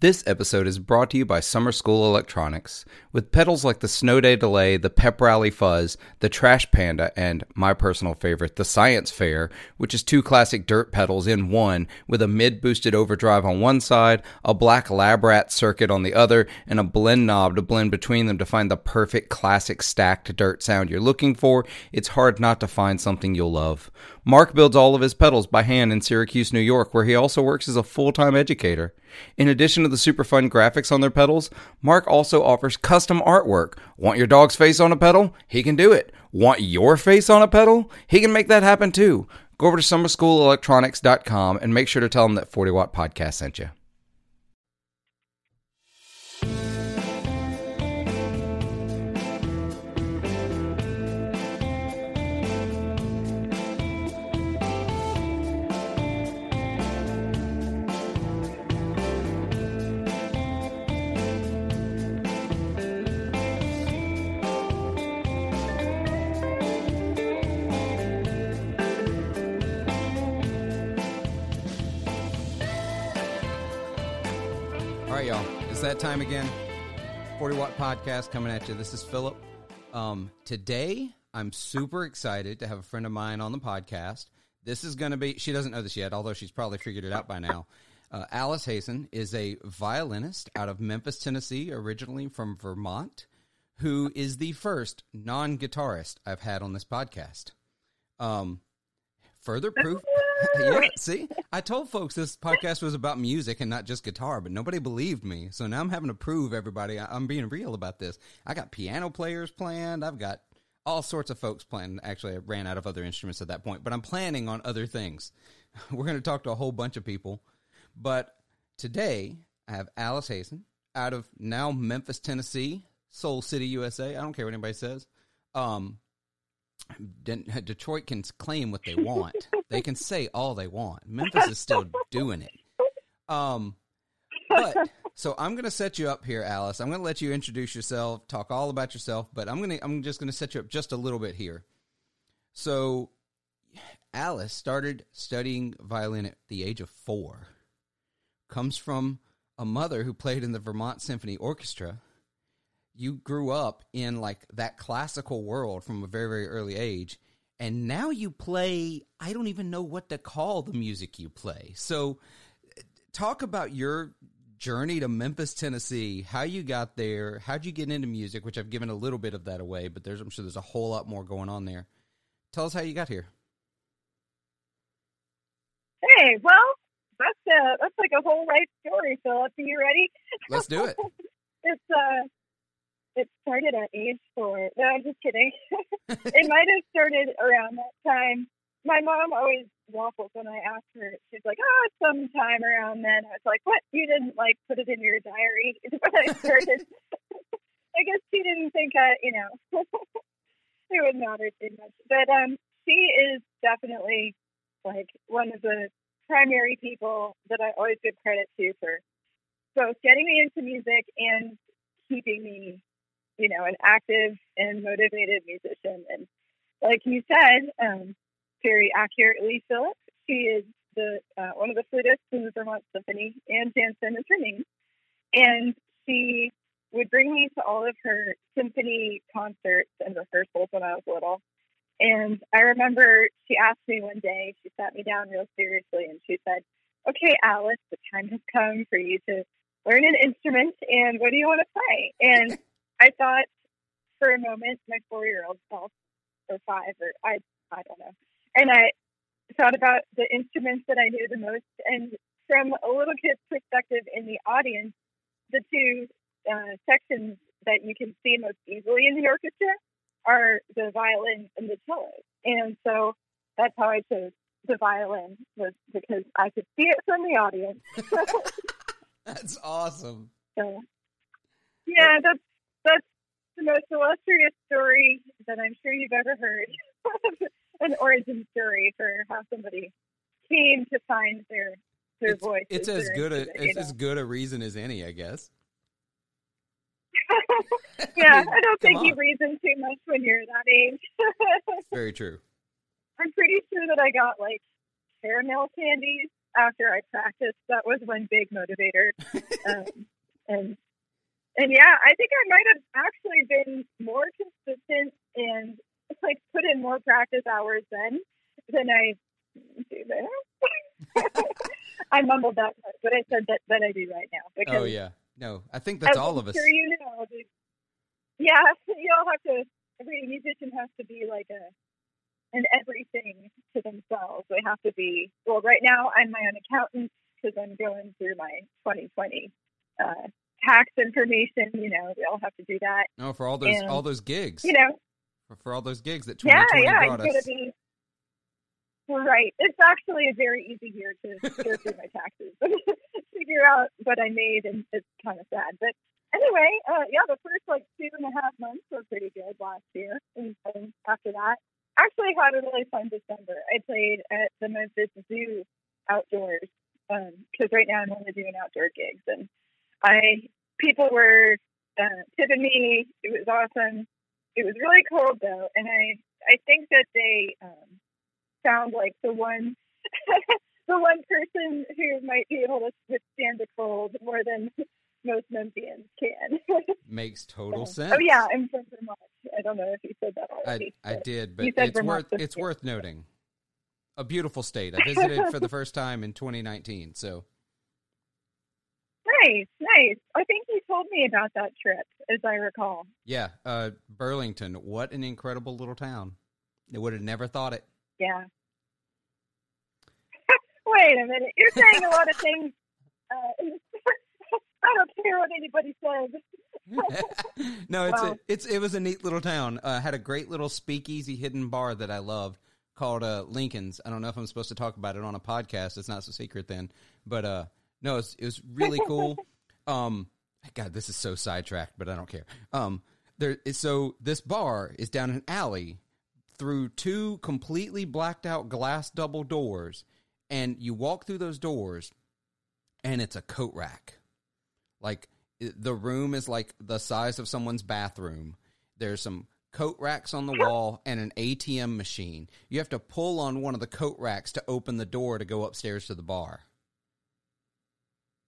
This episode is brought to you by Summer School Electronics. With pedals like the Snow Day Delay, the Pep Rally Fuzz, the Trash Panda, and my personal favorite, the Science Fair, which is two classic dirt pedals in one, with a mid boosted overdrive on one side, a black lab rat circuit on the other, and a blend knob to blend between them to find the perfect classic stacked dirt sound you're looking for, it's hard not to find something you'll love. Mark builds all of his pedals by hand in Syracuse, New York, where he also works as a full time educator. In addition to the super fun graphics on their pedals, Mark also offers custom artwork. Want your dog's face on a pedal? He can do it. Want your face on a pedal? He can make that happen too. Go over to summerschoolelectronics.com and make sure to tell him that 40 Watt Podcast sent you. 40 Watt Podcast coming at you. This is Philip. Um, today, I'm super excited to have a friend of mine on the podcast. This is going to be, she doesn't know this yet, although she's probably figured it out by now. Uh, Alice Hazen is a violinist out of Memphis, Tennessee, originally from Vermont, who is the first non guitarist I've had on this podcast. Um, further proof. yeah, see, I told folks this podcast was about music and not just guitar, but nobody believed me. So now I'm having to prove everybody I- I'm being real about this. I got piano players planned. I've got all sorts of folks planned. Actually, I ran out of other instruments at that point, but I'm planning on other things. We're going to talk to a whole bunch of people. But today, I have Alice Hazen out of now Memphis, Tennessee, Soul City, USA. I don't care what anybody says. Um, Detroit can claim what they want. they can say all they want. Memphis is still doing it. Um, but so I'm going to set you up here, Alice. I'm going to let you introduce yourself, talk all about yourself, but I'm going to I'm just going to set you up just a little bit here. So Alice started studying violin at the age of 4. Comes from a mother who played in the Vermont Symphony Orchestra you grew up in like that classical world from a very very early age and now you play i don't even know what to call the music you play so talk about your journey to memphis tennessee how you got there how'd you get into music which i've given a little bit of that away but there's i'm sure there's a whole lot more going on there tell us how you got here Hey, well, that's a that's like a whole life story, Philip. Are you ready? let's do it It's uh it started at age four. No, I'm just kidding. it might have started around that time. My mom always waffles when I ask her. She's like, "Oh, sometime around then." I was like, "What? You didn't like put it in your diary when I started?" I guess she didn't think I, you know, it would matter too much. But um, she is definitely like one of the primary people that I always give credit to for both getting me into music and keeping me, you know, an active and motivated musician. And like you said, um, very accurately, Philip, she is the uh, one of the flutists in the Vermont Symphony, and Jansen is her name. And she would bring me to all of her symphony concerts and rehearsals when I was little. And I remember she asked me one day, she sat me down real seriously and she said, Okay, Alice, the time has come for you to learn an instrument and what do you want to play? And I thought for a moment, my four year old self, or five, or I, I don't know. And I thought about the instruments that I knew the most. And from a little kid's perspective in the audience, the two uh, sections that you can see most easily in the orchestra are the violin and the cello. And so that's how I chose the violin was because I could see it from the audience. that's awesome so yeah, that's that's the most illustrious story that I'm sure you've ever heard. An origin story for how somebody came to find their their it's, voice. it's as good a it's as good a reason as any i guess yeah, mean, I don't think you reason too much when you're that age. very true I'm pretty sure that I got like caramel candies after I practiced. That was one big motivator. um, and and yeah, I think I might have actually been more consistent and like put in more practice hours then than I do now. I mumbled that part, but I said that that I do right now. Because oh yeah, no, I think that's all of us. Sure, you know. Yeah, you all have to. Every musician has to be like a an everything to themselves. They have to be. Well, right now I'm my own accountant because I'm going through my 2020 uh, tax information. You know, we all have to do that. No, for all those And, all those gigs, You know, for, for all those gigs that yeah, 2020 yeah, brought it's gonna us. be. Right. It's actually a very easy year to go through my taxes, figure out what I made, and it's kind of sad. But anyway, uh, yeah, the first like two and a half months were pretty good last year, and then after that, actually had a really fun December. I played at the Memphis Zoo outdoors because right now I'm only doing outdoor gigs, and I people were uh, tipping me. It was awesome. It was really cold though, and I I think that they um, found like the one the one person who might be able to withstand the cold more than most Memphians can. Makes total So- sense. Oh yeah, I'm from Vermont. I don't know if you said that I already. I but- did, but it's Vermont worth it's worth noting. A beautiful state. I visited for the first time in 2019. So Nice, nice. I think you told me about that trip, as I recall. yeah, uh, Burlington. What an incredible little town. They would have never thought it. Yeah. Wait a minute. You're saying a lot of things. Uh, I don't care what anybody says. no, it's Wow. a, it's it was a neat little town. Uh, had a great little speakeasy hidden bar that I loved called uh, Lincoln's. I don't know if I'm supposed to talk about it on a podcast. It's not so secret then, but uh, no, it's, it was really cool. um, God, this is so sidetracked, but I don't care. Um, there is so this bar is down an alley through two completely blacked out glass double doors, and you walk through those doors, and it's a coat rack. Like the room is like the size of someone's bathroom. There's some coat racks on the wall and an ATM machine. You have to pull on one of the coat racks to open the door to go upstairs to the bar.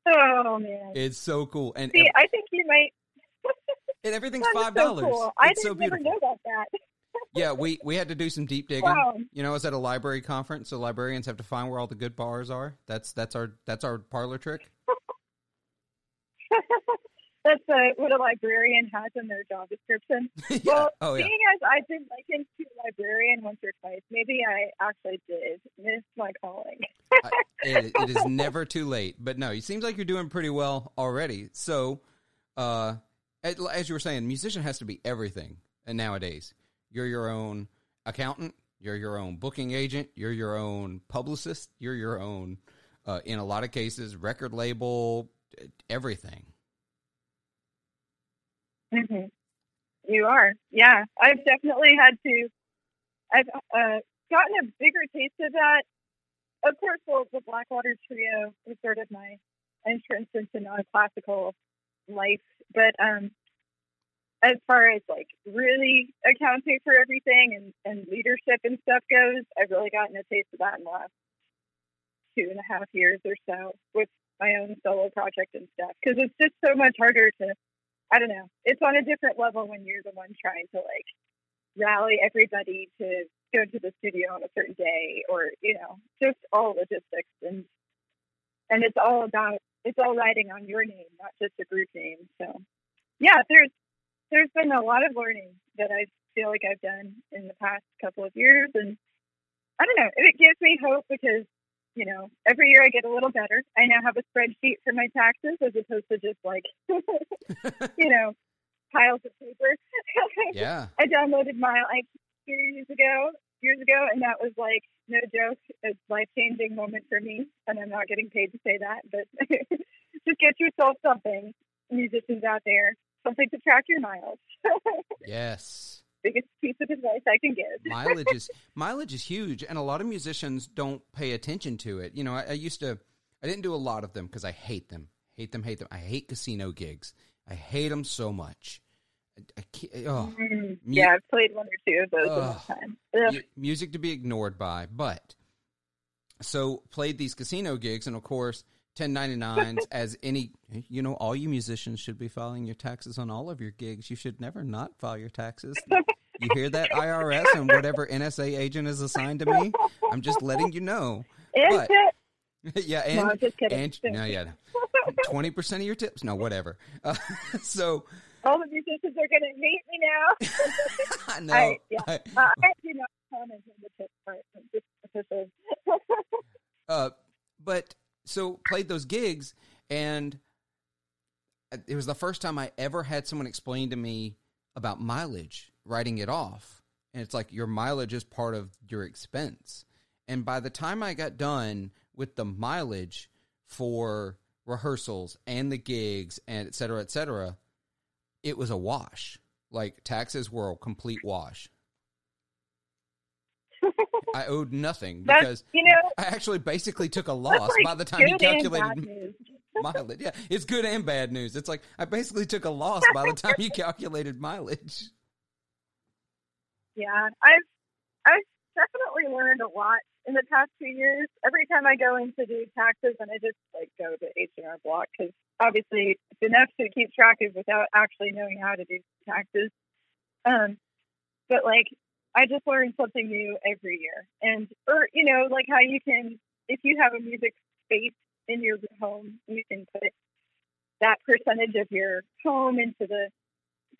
Oh man. It's so cool, and See, I think you might. and everything's five so dollars. cool. I It's didn't never beautiful. know about that. Yeah, we we had to do some deep digging. Wow. You know, I was at a library conference, so librarians have to find where all the good bars are. That's that's our that's our parlor trick. That's uh, what a librarian has in their job description. yeah. Well, oh yeah. seeing as I've been likened to a librarian once or twice, maybe I actually did miss my calling. I- it, it is never too late. But no, it seems like you're doing pretty well already. So, uh, as you were saying, musician has to be everything. Nowadays, you're your own accountant, you're your own booking agent, you're your own publicist, you're your own, uh, in a lot of cases, record label, everything. Hmm You are, yeah. I've definitely had to. I've uh, gotten a bigger taste of that. Of course, well, the Blackwater Trio was sort of my entrance into non-classical life, but um, as far as like really accounting for everything and, and leadership and stuff goes, I've really gotten a taste of that in the last two and a half years or so with my own solo project and stuff. Because it's just so much harder to I don't know. It's on a different level when you're the one trying to like rally everybody to go to the studio on a certain day or, you know, just all logistics and and it's all about it's all riding on your name, not just a group name. So yeah, there's there's been a lot of learning that I feel like I've done in the past couple of years and I don't know, it gives me hope because you know, every year I get a little better. I now have a spreadsheet for my taxes as opposed to just like, you know, piles of paper. Yeah. I downloaded my like years ago, years ago, and that was like no joke, a life changing moment for me. And I'm not getting paid to say that, but just get yourself something, musicians out there, something to track your miles. Yes. Biggest piece of advice I can give. mileage is mileage is huge, and a lot of musicians don't pay attention to it. You know, I, I used to, I didn't do a lot of them because I hate them, hate them, hate them. I hate casino gigs. I hate them so much. I, I oh, Mm, Mu- yeah, I've played one or two of those my time. Mu- music to be ignored by, but so played these casino gigs, and of course, 1099s as any you know all you musicians should be filing your taxes on all of your gigs you should never not file your taxes you hear that irs and whatever nsa agent is assigned to me i'm just letting you know Is But- it? yeah and kidding. and no yeah 20% of your tips no whatever uh, so All the musicians are going to hate me now. i know I- yeah. I- Uh, I do not comment on the tip part. I'm just official. Uh, but so played those gigs, and uh, it was the first time I ever had someone explain to me about mileage, writing it off. And it's like your mileage is part of your expense. And by the time I got done with the mileage for rehearsals and the gigs and et cetera, et cetera, it was a wash. Like taxes were a complete wash. I owed nothing That's, because you know, I actually basically took a loss like by the time he good and bad calculated mileage. Yeah, it's good and bad news. It's like I basically took a loss by the time you calculated mileage. Yeah, I've I've definitely learned a lot in the past two years. Every time I go in to do taxes, and I just like go to H and R Block because obviously it's enough to keep track of without actually knowing how to do taxes. Um, but like I just learn something new every year, and or you know like how you can if you have a music space in your home, you can put that percentage of your home into the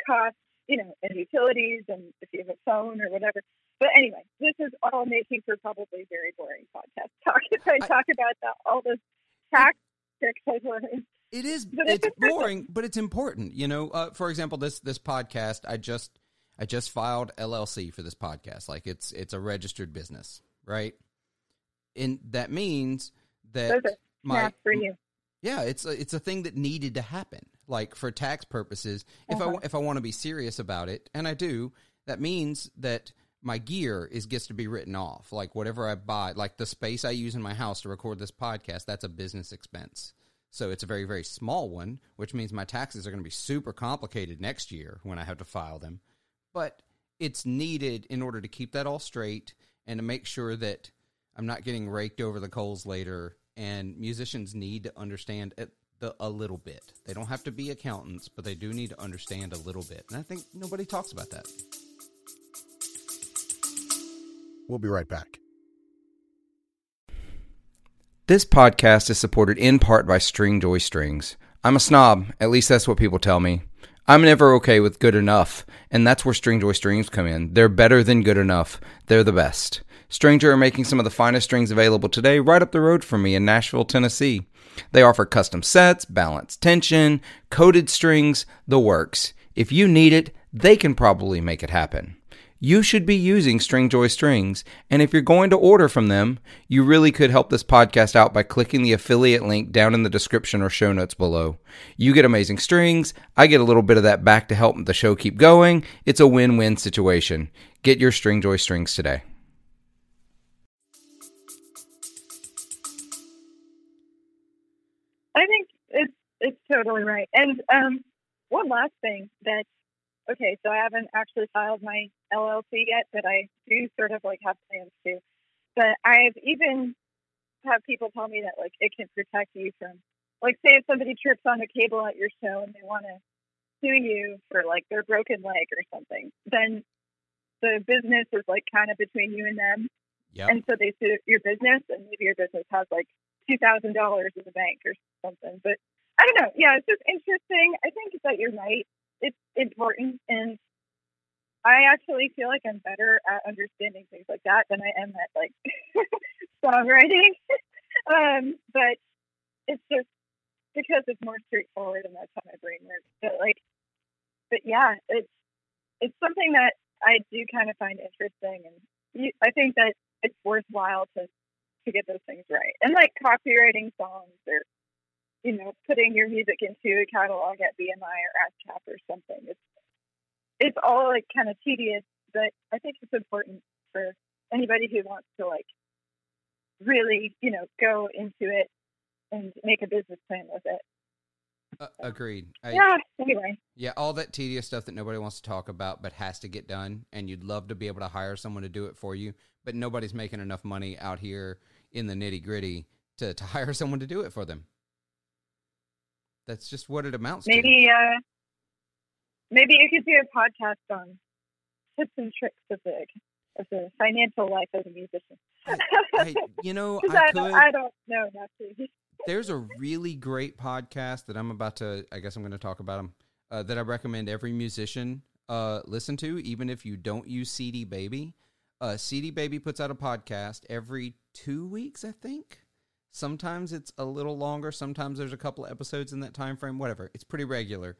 cost you know, and utilities and if you have a phone or whatever. But anyway, this is all making for probably very boring podcast talk if I I- talk about that, all this tax tricks I've learned. It is. But it's- boring, but it's important. You know, uh, for example, this this podcast, I just I just filed LLC for this podcast. Like it's it's a registered business, right? And that means that are my you. Yeah, it's a, it's a thing that needed to happen. Like for tax purposes, if I Uh-huh. wa- if I want to be serious about it, and I do, that means that my gear is gets to be written off. Like whatever I buy, like the space I use in my house to record this podcast, that's a business expense. So it's a very very small one, which means my taxes are going to be super complicated next year when I have to file them. But it's needed in order to keep that all straight and to make sure that I'm not getting raked over the coals later. And musicians need to understand it the, a little bit. They don't have to be accountants, but they do need to understand a little bit. And I think nobody talks about that. We'll be right back. This podcast is supported in part by Stringjoy Strings. I'm a snob, at least that's what people tell me. I'm never okay with good enough, and that's where Stringjoy Strings come in. They're better than good enough. They're the best. Stringjoy are making some of the finest strings available today right up the road from me in Nashville, Tennessee. They offer custom sets, balanced tension, coated strings, the works. If you need it, they can probably make it happen. You should be using Stringjoy strings, and if you're going to order from them, you really could help this podcast out by clicking the affiliate link down in the description or show notes below. You get amazing strings, I get a little bit of that back to help the show keep going. It's a win-win situation. Get your Stringjoy strings today. I think it's it's totally right. And um, one last thing that okay, so I haven't actually filed my LLC yet, but I do sort of like have plans to. But I've even have people tell me that like it can protect you from like say if somebody trips on a cable at your show and they want to sue you for like their broken leg or something, then the business is like kind of between you and them. Yep. And so they sue your business, and maybe your business has like two thousand dollars in the bank or something. But I don't know. Yeah, it's just interesting. I think that you're right. It's important, and I actually feel like I'm better at understanding things like that than I am at like songwriting. um, but it's just because it's more straightforward, and that's how my brain works. But like, but yeah, it's it's something that I do kind of find interesting, and you, I think that it's worthwhile to to get those things right. And like copyrighting songs or you know putting your music into a catalog at BMI or ASCAP or something. It's it's all like kind of tedious, but I think it's important for anybody who wants to like really you know go into it and make a business plan with it. Uh, agreed. I, Yeah. Anyway. Yeah, all that tedious stuff that nobody wants to talk about but has to get done, and you'd love to be able to hire someone to do it for you, but nobody's making enough money out here in the nitty gritty to to hire someone to do it for them. That's just what it amounts to. Maybe uh, maybe you could do a podcast on tips and tricks of the of the financial life of a musician. I, you know, I I, don't. I don't know nothing. There's a really great podcast that I'm about to. I guess I'm going to talk about them. Uh, that I recommend every musician uh, listen to, even if you don't use CD Baby. Uh, CD Baby puts out a podcast every two weeks, I think. Sometimes it's a little longer. Sometimes there's a couple of episodes in that time frame. Whatever. It's pretty regular.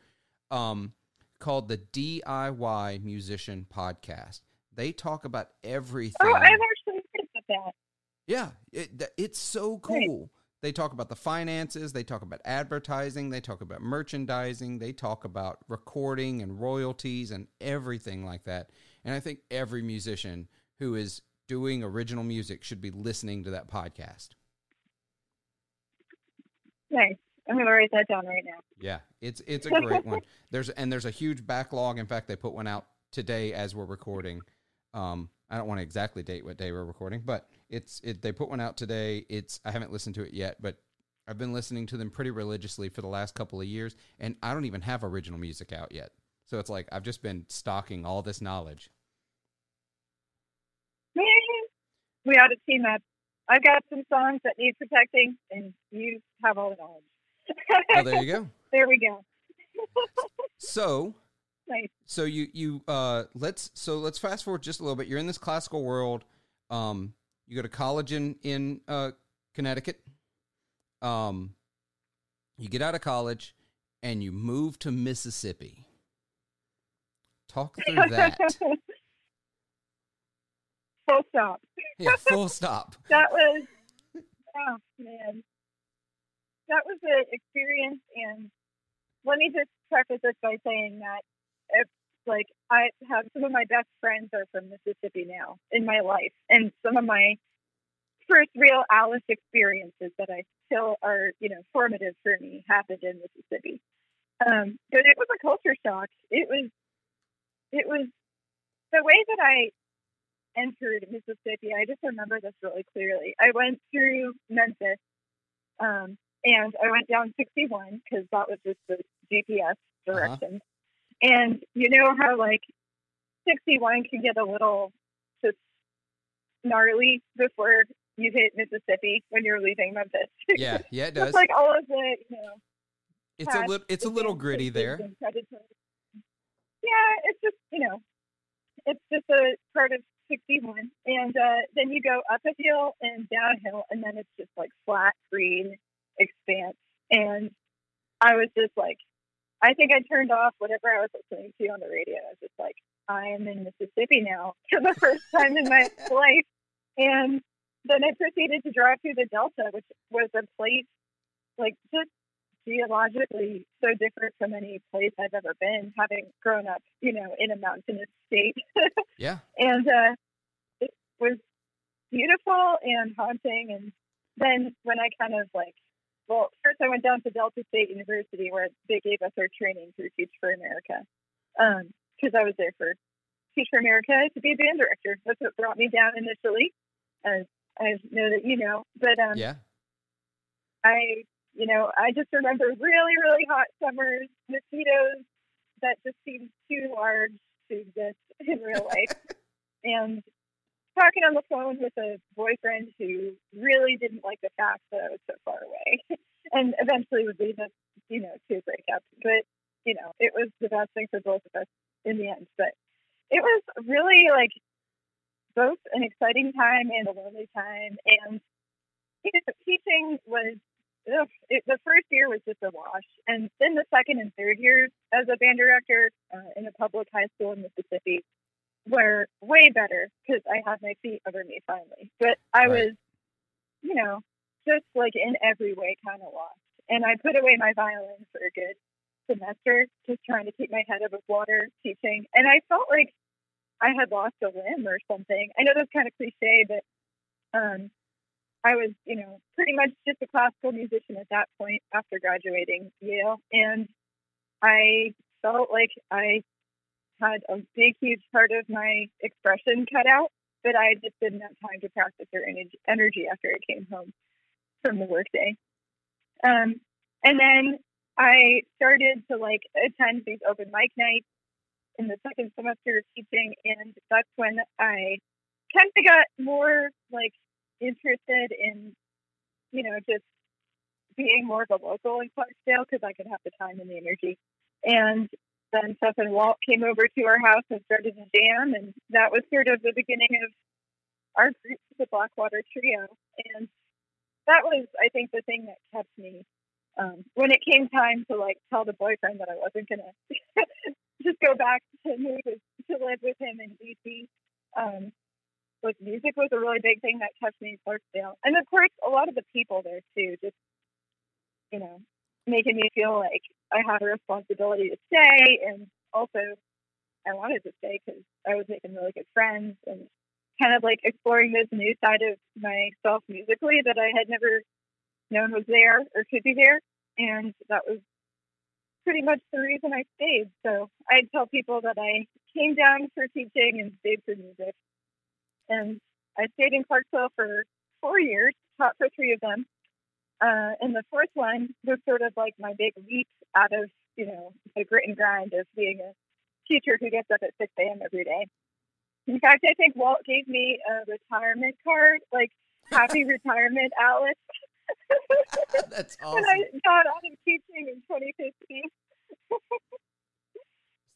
Um, called the DIY Musician Podcast. They talk about everything. Oh, I've actually heard of that. Yeah, it, it's so Right. cool. They talk about the finances, they talk about advertising, they talk about merchandising, they talk about recording and royalties and everything like that. And I think every musician who is doing original music should be listening to that podcast. Nice. I'm gonna write that down right now. Yeah, it's it's a great one. There's and there's a huge backlog. In fact, they put one out today as we're recording. Um, I don't want to exactly date what day we're recording, but it's it. They put one out today. It's I haven't listened to it yet, but I've been listening to them pretty religiously for the last couple of years, and I don't even have original music out yet. So it's like I've just been stocking all this knowledge. We ought to team up. I've got some songs that need protecting, and you have all the knowledge. Oh, there you go. there we go. So Nice. so you you uh let's so let's fast forward just a little bit you're in this classical world um you go to college in in uh connecticut um you get out of college and you move to mississippi talk through that Full stop. yeah full stop That was, oh man, that was an experience. And let me just preface this by saying that it's like I have some of my best friends are from Mississippi now in my life, and some of my first real Alice experiences that I still are, you know, formative for me happened in Mississippi. Um, but it was a culture shock. It was, it was the way that I entered Mississippi. I just remember this really clearly. I went through Memphis, um, and I went down 61 because that was just the GPS directions. And you know how like 61 can get a little just gnarly before you hit Mississippi when you're leaving Memphis. yeah yeah it does Just like all of the, you know, it's a little it's a little gritty there predatory. Yeah, it's just you know, it's just a part of 61, and uh, then you go up a hill and downhill, and then it's just like flat green expanse. And I was just like, I think I turned off whatever I was listening to on the radio. I was just like, I am in Mississippi now for the first time in my life, and then I proceeded to drive through the Delta, which was a place like just geologically so different from any place I've ever been, having grown up, you know, in a mountainous state. yeah and uh, it was beautiful and haunting. And then when I kind of like, well, first I went down to Delta State University where they gave us our training through Teach for America, because I was there for Teach for America to be a band director. That's what brought me down initially, as I know that you know. But um, yeah I, you know, I just remember really, really hot summers, mosquitoes that just seemed too large to exist in real life, and talking on the phone with a boyfriend who really didn't like the fact that I was so far away, and eventually would lead us, you know, to a breakup. But you know, it was the best thing for both of us in the end. But it was really like both an exciting time and a lonely time, and you know, teaching was ugh, it, the first year was just a wash, and then the second and third years as a band director uh, in a public high school in Mississippi were way better because I had my feet under me finally. But I Right. was, you know, just like in every way kind of lost, and I put away my violin for a good semester, just trying to keep my head above water teaching, and I felt like I had lost a limb or something. I know that's kind of cliche, but um, I was, you know, pretty much just a classical musician at that point after graduating Yale. And I felt like I had a big, huge part of my expression cut out. but I just didn't have time to practice or energy, after I came home from the workday. Um, and then I started to like attend these open mic nights in the second semester of teaching, and that's when I kind of got more like interested in, you know, just being more of a local in Clarksdale because I could have the time and the energy. And then Seth and Walt came over to our house and started to jam, and that was sort of the beginning of our group, the Blackwater Trio. And that was, I think, the thing that kept me. Um, when it came time to like tell the boyfriend that I wasn't gonna just go back to move to live with him in DC, um, like music was a really big thing that kept me in Clarksdale, and of course, a lot of the people there too. Just you know, making me feel like I had a responsibility to stay, and also I wanted to stay because I was making really good friends and kind of like exploring this new side of myself musically that I had never known was there or could be there, and that was pretty much the reason I stayed. So I'd tell people that I came down for teaching and stayed for music, and I stayed in Clarksdale for four years, taught for three of them, uh, and the fourth one was sort of like my big leap out of, you know, the grit and grind of being a teacher who gets up at 6 a.m. every day. In fact, I think Walt gave me a retirement card, like happy retirement, Alice. That's awesome. when I got out of teaching in 2015.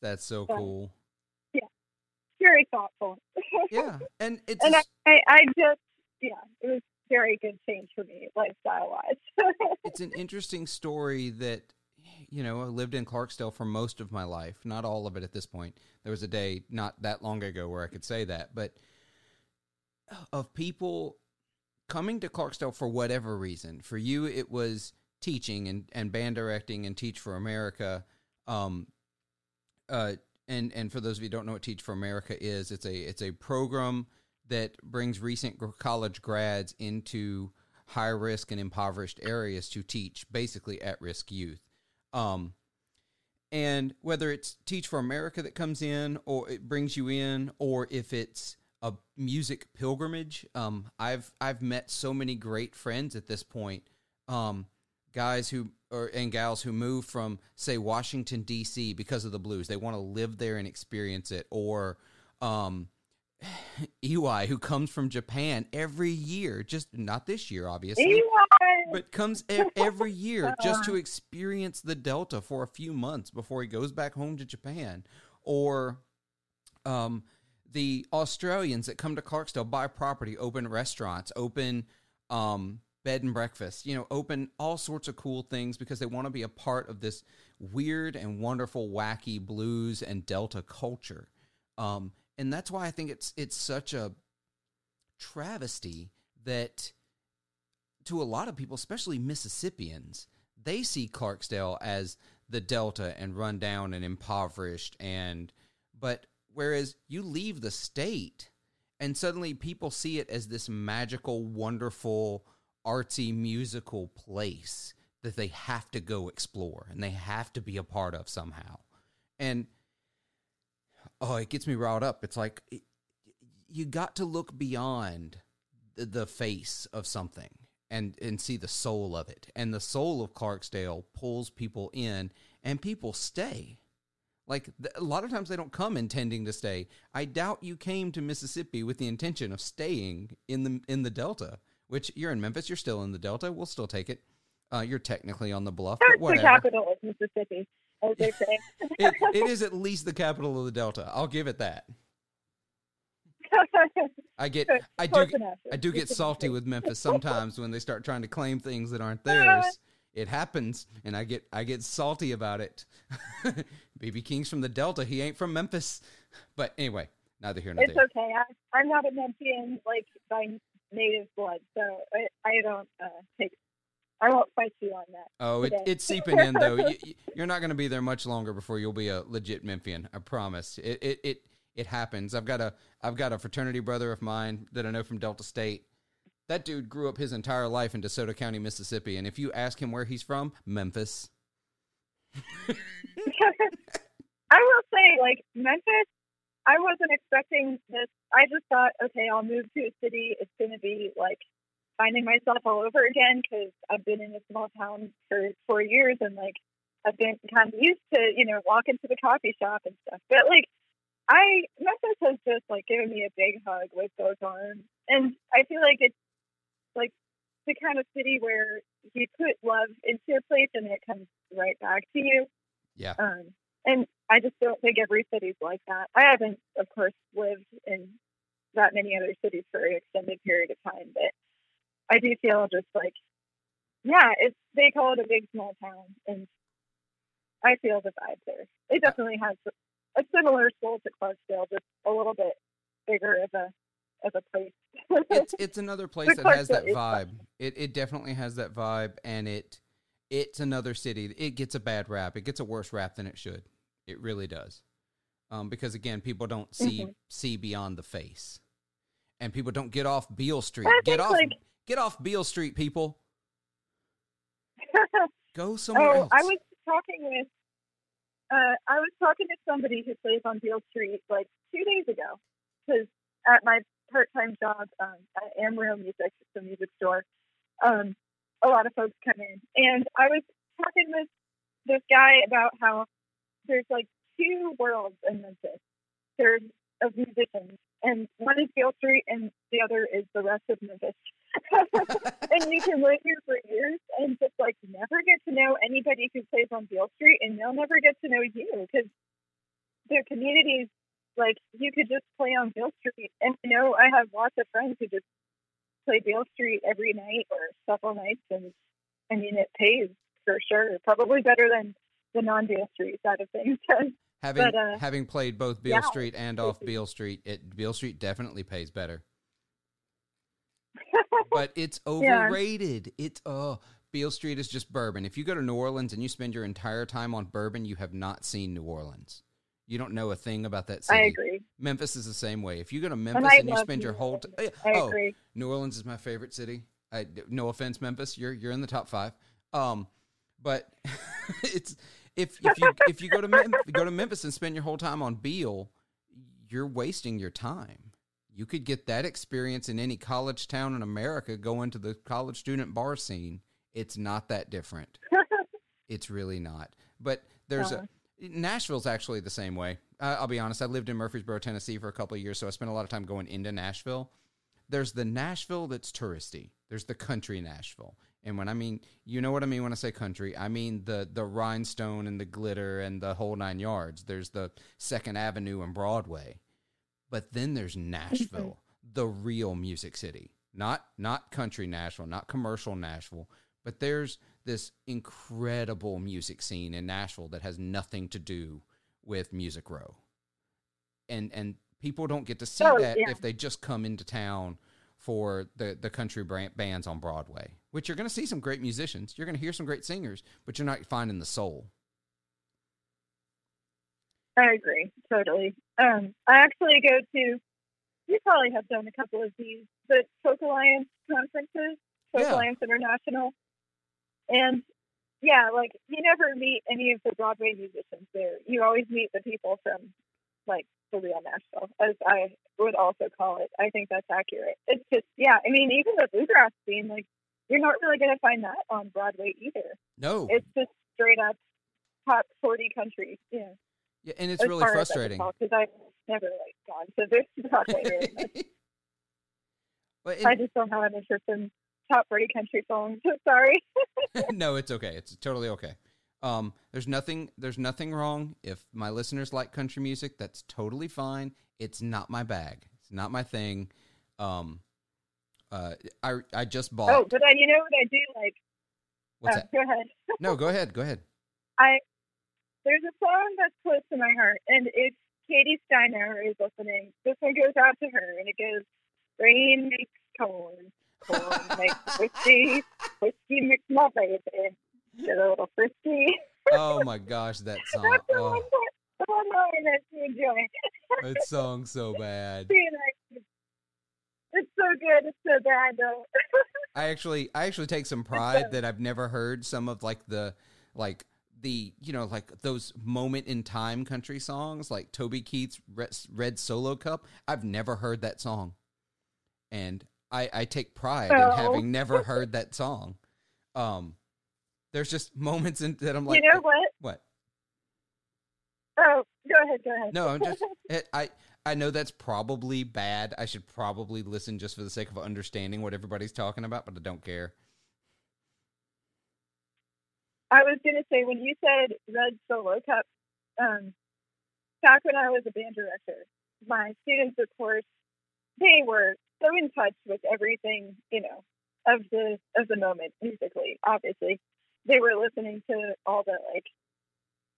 That's so cool. Very thoughtful. yeah, and it's and I, I just yeah, it was very good change for me, lifestyle wise. it's an interesting story that, you know, I lived in Clarksdale for most of my life, not all of it at this point. There was a day not that long ago where I could say that, but of people coming to Clarksdale for whatever reason. For you, it was teaching and, and band directing and Teach for America. Um, uh, and and for those of you who don't know what Teach for America is, it's a it's a program that brings recent college grads into high risk and impoverished areas to teach basically at risk youth. Um, and whether it's Teach for America that comes in or it brings you in, or if it's a music pilgrimage, um, I've I've met so many great friends at this point, um, guys who or and gals who move from say Washington D.C. because of the blues. They want to live there and experience it, or um, Iwai, who comes from Japan every year, just not this year, obviously, Iwai! but comes e- every year just to experience the Delta for a few months before he goes back home to Japan. Or um, the Australians that come to Clarksdale, buy property, open restaurants, open um, bed and breakfast, you know, open all sorts of cool things because they want to be a part of this weird and wonderful, wacky blues and Delta culture. Um, and that's why I think it's it's such a travesty that to a lot of people, especially Mississippians, they see Clarksdale as the Delta and run down and impoverished and but whereas you leave the state and suddenly people see it as this magical, wonderful, artsy musical place that they have to go explore and they have to be a part of somehow. And oh, it gets me riled up. It's like it, you got to look beyond the, the face of something and and see the soul of it. And the soul of Clarksdale pulls people in, and people stay. Like a lot of times they don't come intending to stay. I doubt you came to Mississippi with the intention of staying in the in the Delta. Which you're in Memphis, you're still in the Delta. We'll still take it. Uh, you're technically on the bluff, but whatever. the capital of Mississippi as they say. it, it is at least the capital of the Delta. I'll give it that. I get, I do, I do get salty with Memphis sometimes when they start trying to claim things that aren't theirs. It happens, and I get, I get salty about it. BB King's from the Delta. He ain't from Memphis. But anyway, neither here nor it's there. It's okay. I, I'm not a Memphian like by native blood, so I, I don't uh, take I won't fight you on that. Oh, it, it's seeping in though. you, are not going to be there much longer before you'll be a legit Memphian. I promise. It, it it it happens. I've got a I've got a fraternity brother of mine that I know from Delta State. That dude grew up his entire life in DeSoto County, Mississippi, and if you ask him where he's from, Memphis. I will say, like Memphis I wasn't expecting this. I just thought, okay, I'll move to a city. It's going to be like finding myself all over again because I've been in a small town for four years and like I've been kind of used to, you know, walking to the coffee shop and stuff. But like, I Memphis has just like given me a big hug with both arms, and I feel like it's like the kind of city where you put love into a place and it comes right back to you. Yeah. Um, and I just don't think every city's like that. I haven't, of course, lived in that many other cities for an extended period of time, but I do feel just like, yeah, it's they call it a big small town, and I feel the vibe there. It uh, definitely has a similar soul to Clarksdale, just a little bit bigger of a of a place. it's it's another place that has that vibe. It it definitely has that vibe, and it it's another city. It gets a bad rap. It gets a worse rap than it should. It really does. Um, because again, people don't see Mhm. see beyond the face, and people don't get off Beale Street. I Get off like- get off Beale Street, people. Go somewhere oh, else. I was talking with uh, I was talking to somebody who plays on Beale Street like two days ago because at my part-time job um, at Amro Music, it's a music store, um, a lot of folks come in, and I was talking with this guy about how there's like two worlds in Memphis. There's of musicians, and one is Beale Street, and the other is the rest of Memphis. and you can live here for years and just like never get to know anybody who plays on Beale Street, and they'll never get to know you because their communities like you could just play on Beale Street. And you know, I have lots of friends who just play Beale Street every night or several nights, and I mean, it pays for sure. Probably better than the non-Beale Street side of things. having but, uh, having played both Beale yeah, Street and off. Beale Street, it Beale Street definitely pays better. but it's Yeah. overrated. It's oh, Beale Street is just bourbon. If you go to New Orleans and you spend your entire time on bourbon, you have not seen New Orleans. You don't know a thing about that city. I agree. Memphis is the same way. If you go to Memphis And and, you spend your whole t-. Eh, oh, agree. New Orleans is my favorite city. I, no offense, Memphis, you're you're in the top five. Um, but it's if if you if you go to Mem- go to Memphis and spend your whole time on Beale, you're wasting your time. You could get that experience in any college town in America. Going to the college student bar scene, it's not that different. It's really not. But there's a Nashville's actually the same way. Uh, I'll be honest. I lived in Murfreesboro, Tennessee for a couple of years, so I spent a lot of time going into Nashville. There's the Nashville that's touristy. There's the country Nashville. And when I mean, you know what I mean when I say country, I mean the the rhinestone and the glitter and the whole nine yards. There's the Second Avenue and Broadway. But then there's Nashville, mm-hmm. the real music city. Not not country Nashville, not commercial Nashville, but there's this incredible music scene in Nashville that has nothing to do with Music Row. And and people don't get to see Oh, that yeah. if they just come into town for the the country brand, bands on Broadway, which you're going to see some great musicians, you're going to hear some great singers, but you're not finding the soul. I agree totally. Um, I actually go to. You probably have done a couple of these, but Folk Alliance conferences, Folk Yeah. Alliance International, and yeah, like you never meet any of the Broadway musicians there. You always meet the people from like the real Nashville, as I would also call it. I think that's accurate. It's just yeah. I mean, even the bluegrass scene, like you're not really going to find that on Broadway either. No, It's just straight up top forty country. Yeah. yeah, and it's as really far as I can frustrating. because I've never like gone to this Broadway very much. I just don't have an interest in top forty country songs. Sorry. no, it's okay. It's totally okay. Um, there's nothing. There's nothing wrong if my listeners like country music. That's totally fine. It's not my bag. It's not my thing. Um, uh, I I just bought. Oh, but I, you know what I do like? what's uh, that? Go ahead. No, go ahead. Go ahead. I there's a song that's close to my heart, and it's Katie Steiner is listening. This one goes out to her, and it goes, "Rain makes corn, corn makes whiskey, whiskey makes my baby get a little frisky." Oh my gosh, that song. That's the one, Oh, part- the one line that you enjoy. that song's so bad. It's so good. It's so bad though. I actually I actually take some pride that I've never heard some of like the like the you know like those moment in time country songs like Toby Keith's Red, Red Solo Cup. I've never heard that song, and I, I take pride Oh. in having never heard that song. Um, there's just moments in that I'm like, you know what? what? Oh, go ahead, go ahead. No, I'm just it, I I know that's probably bad. I should probably listen just for the sake of understanding what everybody's talking about, but I don't care. I was going to say when you said Red Solo Cup, um, back when I was a band director, my students, of course, they were so in touch with everything, you know, of the of the moment musically. Obviously, they were listening to all the like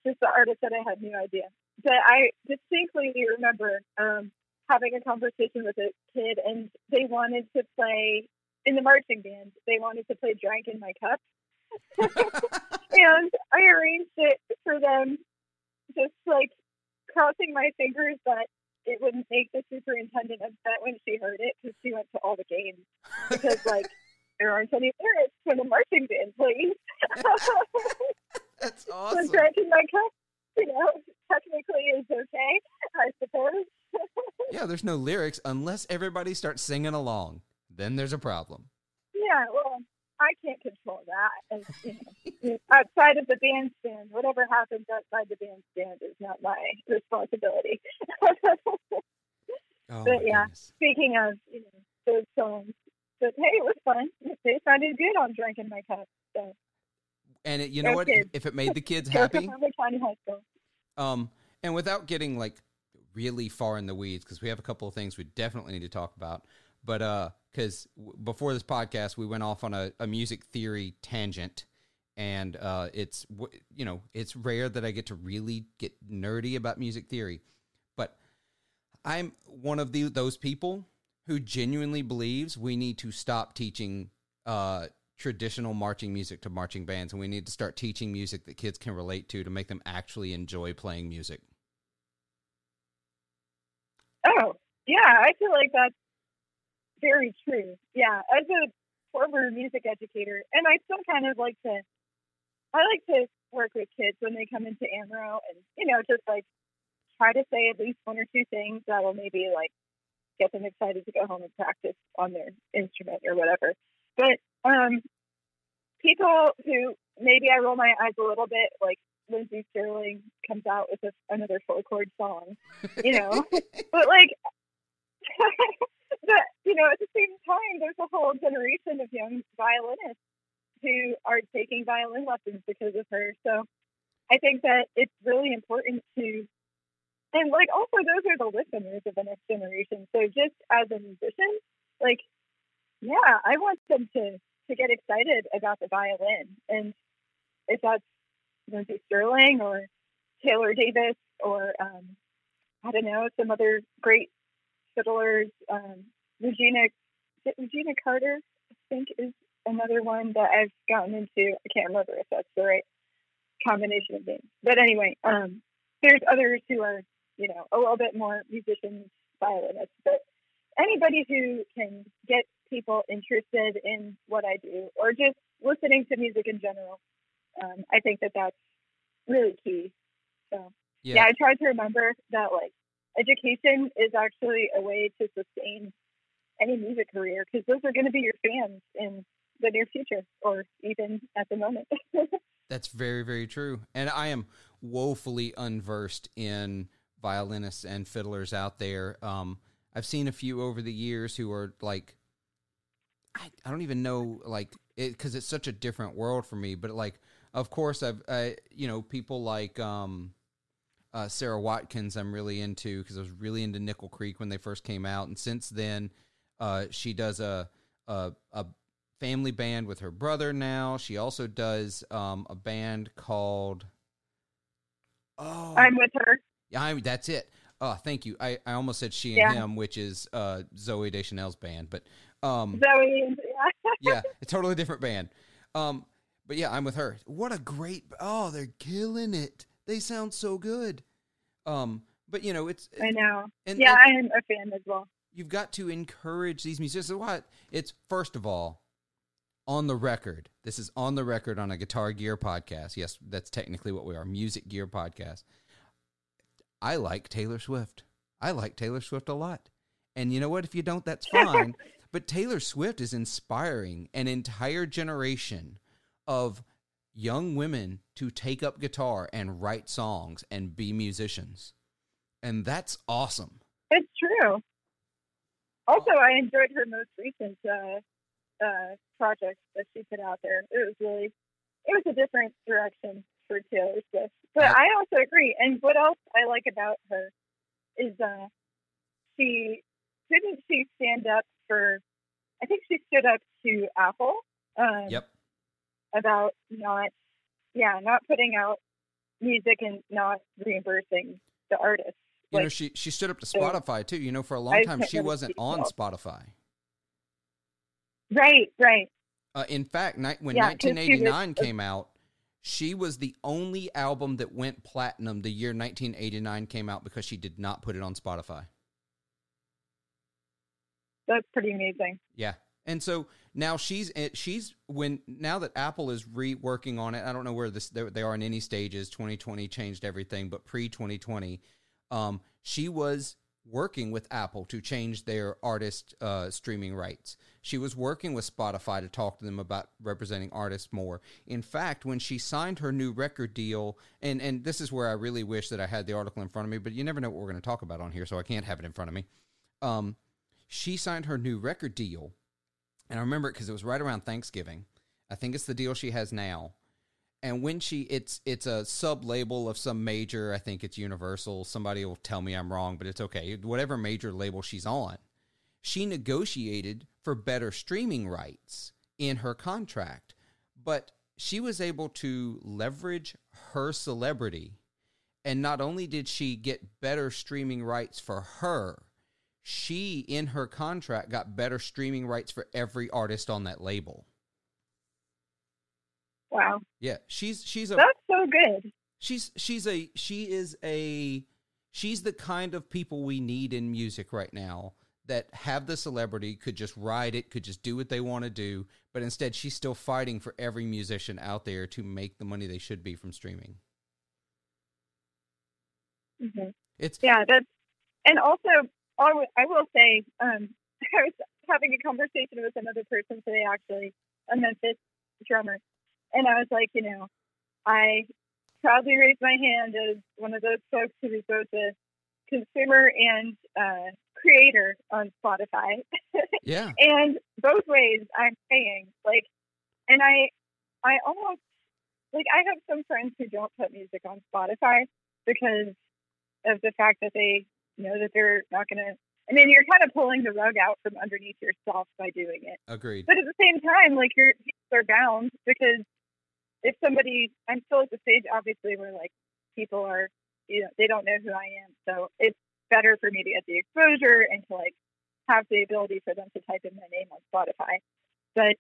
just the artists that I had no idea. But I distinctly remember um, having a conversation with a kid, and they wanted to play in the marching band. They wanted to play "Drank in My Cup." and I arranged it for them, just like crossing my fingers that it wouldn't make the superintendent upset when she heard it because she went to all the games because like there aren't any lyrics when the marching band plays. That's awesome. so drinking my cup, you know, technically is okay, I suppose. Yeah, there's no lyrics unless everybody starts singing along. Then there's a problem. yeah, well, I can't control that. As, you know, outside of the bandstand, whatever happens outside the bandstand is not my responsibility. Oh But yeah. goodness. Speaking of, you know, those songs, but hey, it was fun. They sounded good on Drinking My Cup. So, And it, you know Go what? kids. If it made the kids happy, County High School. um, and without getting like really far in the weeds, because we have a couple of things we definitely need to talk about. But uh, because w- before this podcast, we went off on a, a music theory tangent, and uh, it's w- you know it's rare that I get to really get nerdy about music theory, but I'm one of the those people who genuinely believes we need to stop teaching uh, traditional marching music to marching bands, and we need to start teaching music that kids can relate to to make them actually enjoy playing music. Oh, yeah, I feel like that's very true. Yeah, as a former music educator, and I still kind of like to, I like to work with kids when they come into AMRO and, you know, just like try to say at least one or two things that will maybe like get them excited to go home and practice on their instrument or whatever. But um, people who maybe I roll my eyes a little bit, like Lindsey Stirling comes out with a, another four chord song, you know, but like, but you know, at the same time, there's a whole generation of young violinists who are taking violin lessons because of her. So I think that it's really important to, and like also those are the listeners of the next generation. So just as a musician, like, yeah, I want them to to get excited about the violin, and if that's Lindsey Stirling or Taylor Davis or um, I don't know some other great fiddlers. Um, Regina, Regina Carter, I think, is another one that I've gotten into. I can't remember if that's the right combination of names. But anyway, um, there's others who are, you know, a little bit more musicians, violinists. But anybody who can get people interested in what I do or just listening to music in general, um, I think that that's really key. So yeah, I try to remember that like education is actually a way to sustain any music career because those are going to be your fans in the near future or even at the moment. That's very, very true. And I am woefully unversed in violinists and fiddlers out there. Um, I've seen a few over the years who are like, I, I don't even know, like, it because it's such a different world for me. But like, of course, I've, I, you know, people like um, uh, Sara Watkins, I'm really into because I was really into Nickel Creek when they first came out, and since then, uh, she does a, a a family band with her brother now. She also does um, a band called. Oh, I'm with her. Yeah, I, that's it. Oh, thank you. I, I almost said she and Yeah. him, which is uh, Zooey Deschanel's band, but um, Zooey, yeah. yeah, a totally different band. Um, but yeah, I'm with her. What a great! Oh, they're killing it. They sound so good. Um, but you know, it's I know. and, yeah, I am a fan as well. you've got to encourage these musicians. What? It's first of all, on the record. This is on the record on a Guitar Gear podcast. Yes, that's technically what we are, Music Gear podcast. I like Taylor Swift. I like Taylor Swift a lot. And you know what? If you don't, that's fine. but Taylor Swift is inspiring an entire generation of young women to take up guitar and write songs and be musicians. And that's awesome. It's true. Also, I enjoyed her most recent uh, uh, project that she put out there. It was really, it was a different direction for Taylor Swift. But I also agree. And what else I like about her is uh, she didn't she stand up for. I think she stood up to Apple. Um, Yep. About not, yeah, not putting out music and not reimbursing the artist. You know, she she stood up to so- Spotify too. You know, for a long I time she wasn't on. Spotify. right, right. Uh, in fact, ni- when Yeah, 'cause she was- 1989 came out, she was the only album that went platinum the year 1989 came out because she did not put it on Spotify. That's pretty amazing. Yeah. And so now she's eh, she's when now that Apple is reworking on it. I don't know where this they they are in any stages. 2020 changed everything, but pre 2020, um, she was working with Apple to change their artist uh, streaming rights. She was working with Spotify to talk to them about representing artists more. In fact, when she signed her new record deal, and and this is where I really wish that I had the article in front of me, but you never know what we're going to talk about on here, so I can't have it in front of me. Um, she signed her new record deal and I remember it because it was right around Thanksgiving. I think it's the deal she has now. And when she, it's it's a sub label of some major. I think it's Universal. Somebody will tell me I'm wrong, but it's okay. Whatever major label she's on, she negotiated for better streaming rights in her contract, but she was able to leverage her celebrity. And not only did she get better streaming rights for her, she in her contract got better streaming rights for every artist on that label. Wow, Yeah, she's she's a that's so good. she's she's a she is a she's the kind of people we need in music right now that have the celebrity could just ride it could just do what they want to do but instead she's still fighting for every musician out there to make the money they should be from streaming. Hmm it's Yeah, that's and also I w- I will say um, I was having a conversation with another person today, actually, a Memphis drummer, and I was like, you know, I proudly raise my hand as one of those folks who is both a consumer and uh, creator on Spotify, yeah and both ways I'm paying like, and I I almost like I have some friends who don't put music on Spotify because of the fact that they know that they're not going to. I mean, you're kind of pulling the rug out from underneath yourself by doing it. agreed But at the same time, like your hands are bound because if somebody, I'm still at the stage, obviously, where like people are, you know, they don't know who I am, so it's better for me to get the exposure and to like have the ability for them to type in my name on Spotify. But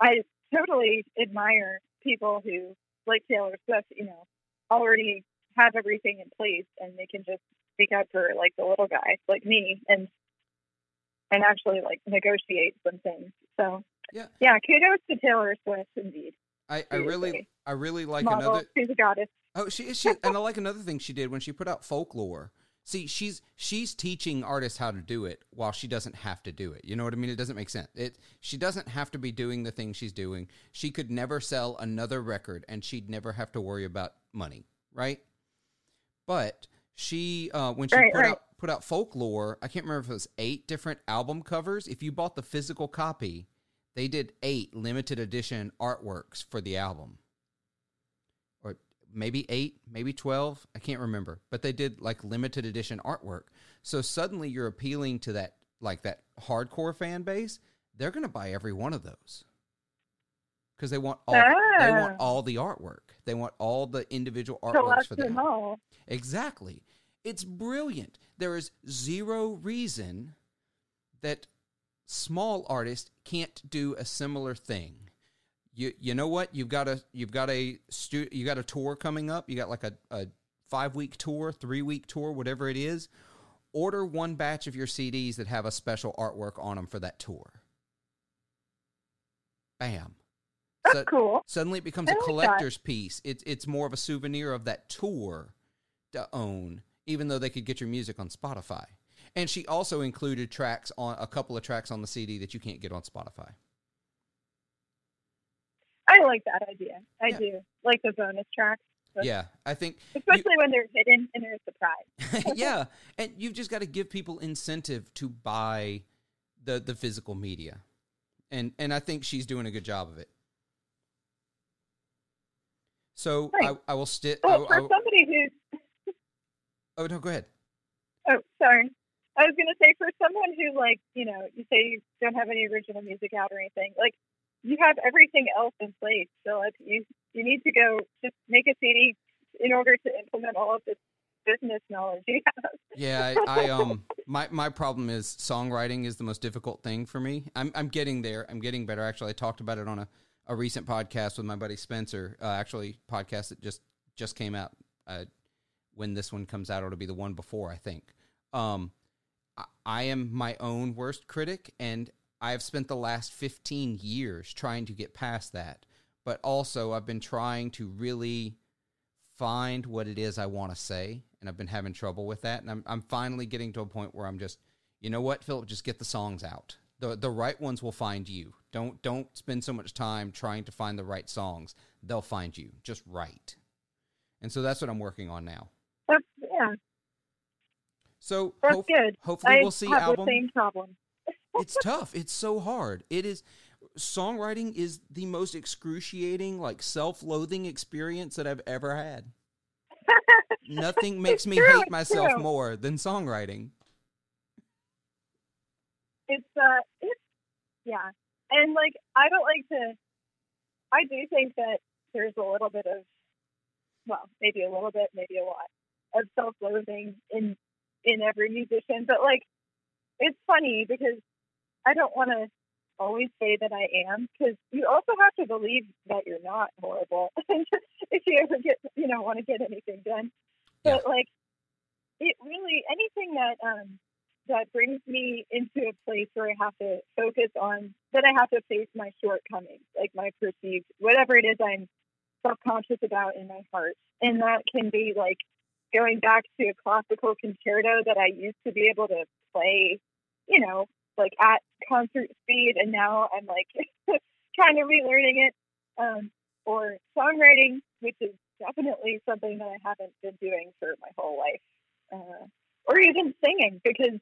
I totally admire people who, like Taylor Swift, you know, already have everything in place and they can just speak up for like the little guy, like me, and and actually like negotiate some things. So Yeah. yeah, kudos to Taylor Swift indeed. i i really i really like Model, another she's a goddess. Oh, she is she and I like another thing she did when she put out folklore. See, she's she's teaching artists how to do it while she doesn't have to do it. You know what I mean? It doesn't make sense. It she doesn't have to be doing the thing she's doing. She could never sell another record and she'd never have to worry about money, right? But she uh when she Right, put right. out put out folklore, I can't remember if it was 8 different album covers. If you bought the physical copy, they did 8 limited edition artworks for the album maybe eight, maybe 12. I can't remember, but they did like limited edition artwork. So suddenly you're appealing to that, like that hardcore fan base. They're going to buy every one of those because they want all, they want Ah. all the artwork. They want all the individual artworks for them all. Exactly. It's brilliant. There is zero reason that small artists can't do a similar thing. You you know what? You've got a you've got a stu- you got a tour coming up. You got like a, a 5 week tour, 3 week tour, whatever it is. Order one batch of your CDs that have a special artwork on them for that tour. Bam. That's So- cool. Suddenly it becomes a like that. collector's piece. It's it's more of a souvenir of that tour to own, even though they could get your music on Spotify. And she also included tracks on a couple of tracks on the CD that you can't get on Spotify. I like that idea. I Yeah. do like the bonus tracks, But- Yeah, I think especially when they're hidden and they're a surprise. yeah, and you've just got to give people incentive to buy the the physical media, and and I think she's doing a good job of it. So Right. I, I will stick. Well, for somebody who's oh no, go ahead. oh sorry, I was gonna say for someone who like you know you say you don't have any original music out or anything like you have everything else in place. So you you need to go just make a CD in order to implement all of this business knowledge you have. Yeah, I, I um my my problem is songwriting is the most difficult thing for me. I'm I'm getting there. I'm getting better. Actually, I talked about it on a, a recent podcast with my buddy Spencer. Uh, actually, podcast that just just came out. Uh, when this one comes out, it'll be the one before, I think. Um, I, I am my own worst critic, and I've spent the last 15 years trying to get past that. But also, I've been trying to really find what it is I want to say, and I've been having trouble with that. And I'm I'm finally getting to a point where I'm just, you know what, Philip, just get the songs out. the The right ones will find you. Don't don't spend so much time trying to find the right songs. They'll find you. Just write. And so that's what I'm working on now. That's, yeah, So that's good. hopefully I we'll see have album. the same problem. It's tough. It's so hard. It is songwriting is the most excruciating, like self-loathing experience that I've ever had. Nothing makes me true, hate myself true. more than songwriting. it's uh it's yeah and like i don't like to i do think that there's a little bit of well maybe a little bit maybe a lot of self-loathing in in every musician but like it's funny because i don't want to always say that i am because you also have to believe that you're not horrible. If you ever get you know want to get anything done. But like it really anything that um that brings me into a place where I have to focus on that I have to face my shortcomings, like my perceived whatever it is I'm self conscious about in my heart. And that can be like going back to a classical concerto that I used to be able to play, you know, like at concert speed and now I'm like kind of relearning it. Um, or songwriting, which is definitely something that I haven't been doing for my whole life. Uh, or even singing because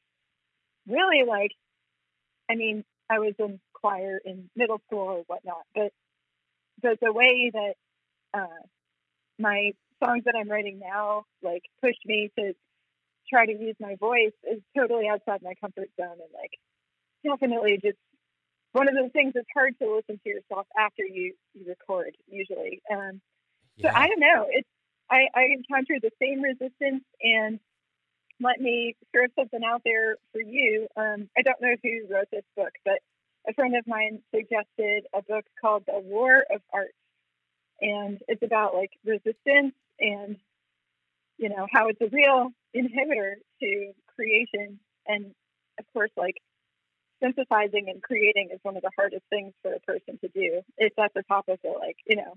really like i mean i was in choir in middle school or whatnot but but the way that uh my songs that i'm writing now like push me to try to use my voice is totally outside my comfort zone and like definitely just one of those things that's hard to listen to yourself after you, you record usually um so I don't know. It's I, I encountered the same resistance and let me throw something out there for you. Um, I don't know who wrote this book, but a friend of mine suggested a book called The War of Art. And it's about like resistance and, you know, how it's a real inhibitor to creation. And of course, like synthesizing and creating is one of the hardest things for a person to do. It's at the top of the like, you know,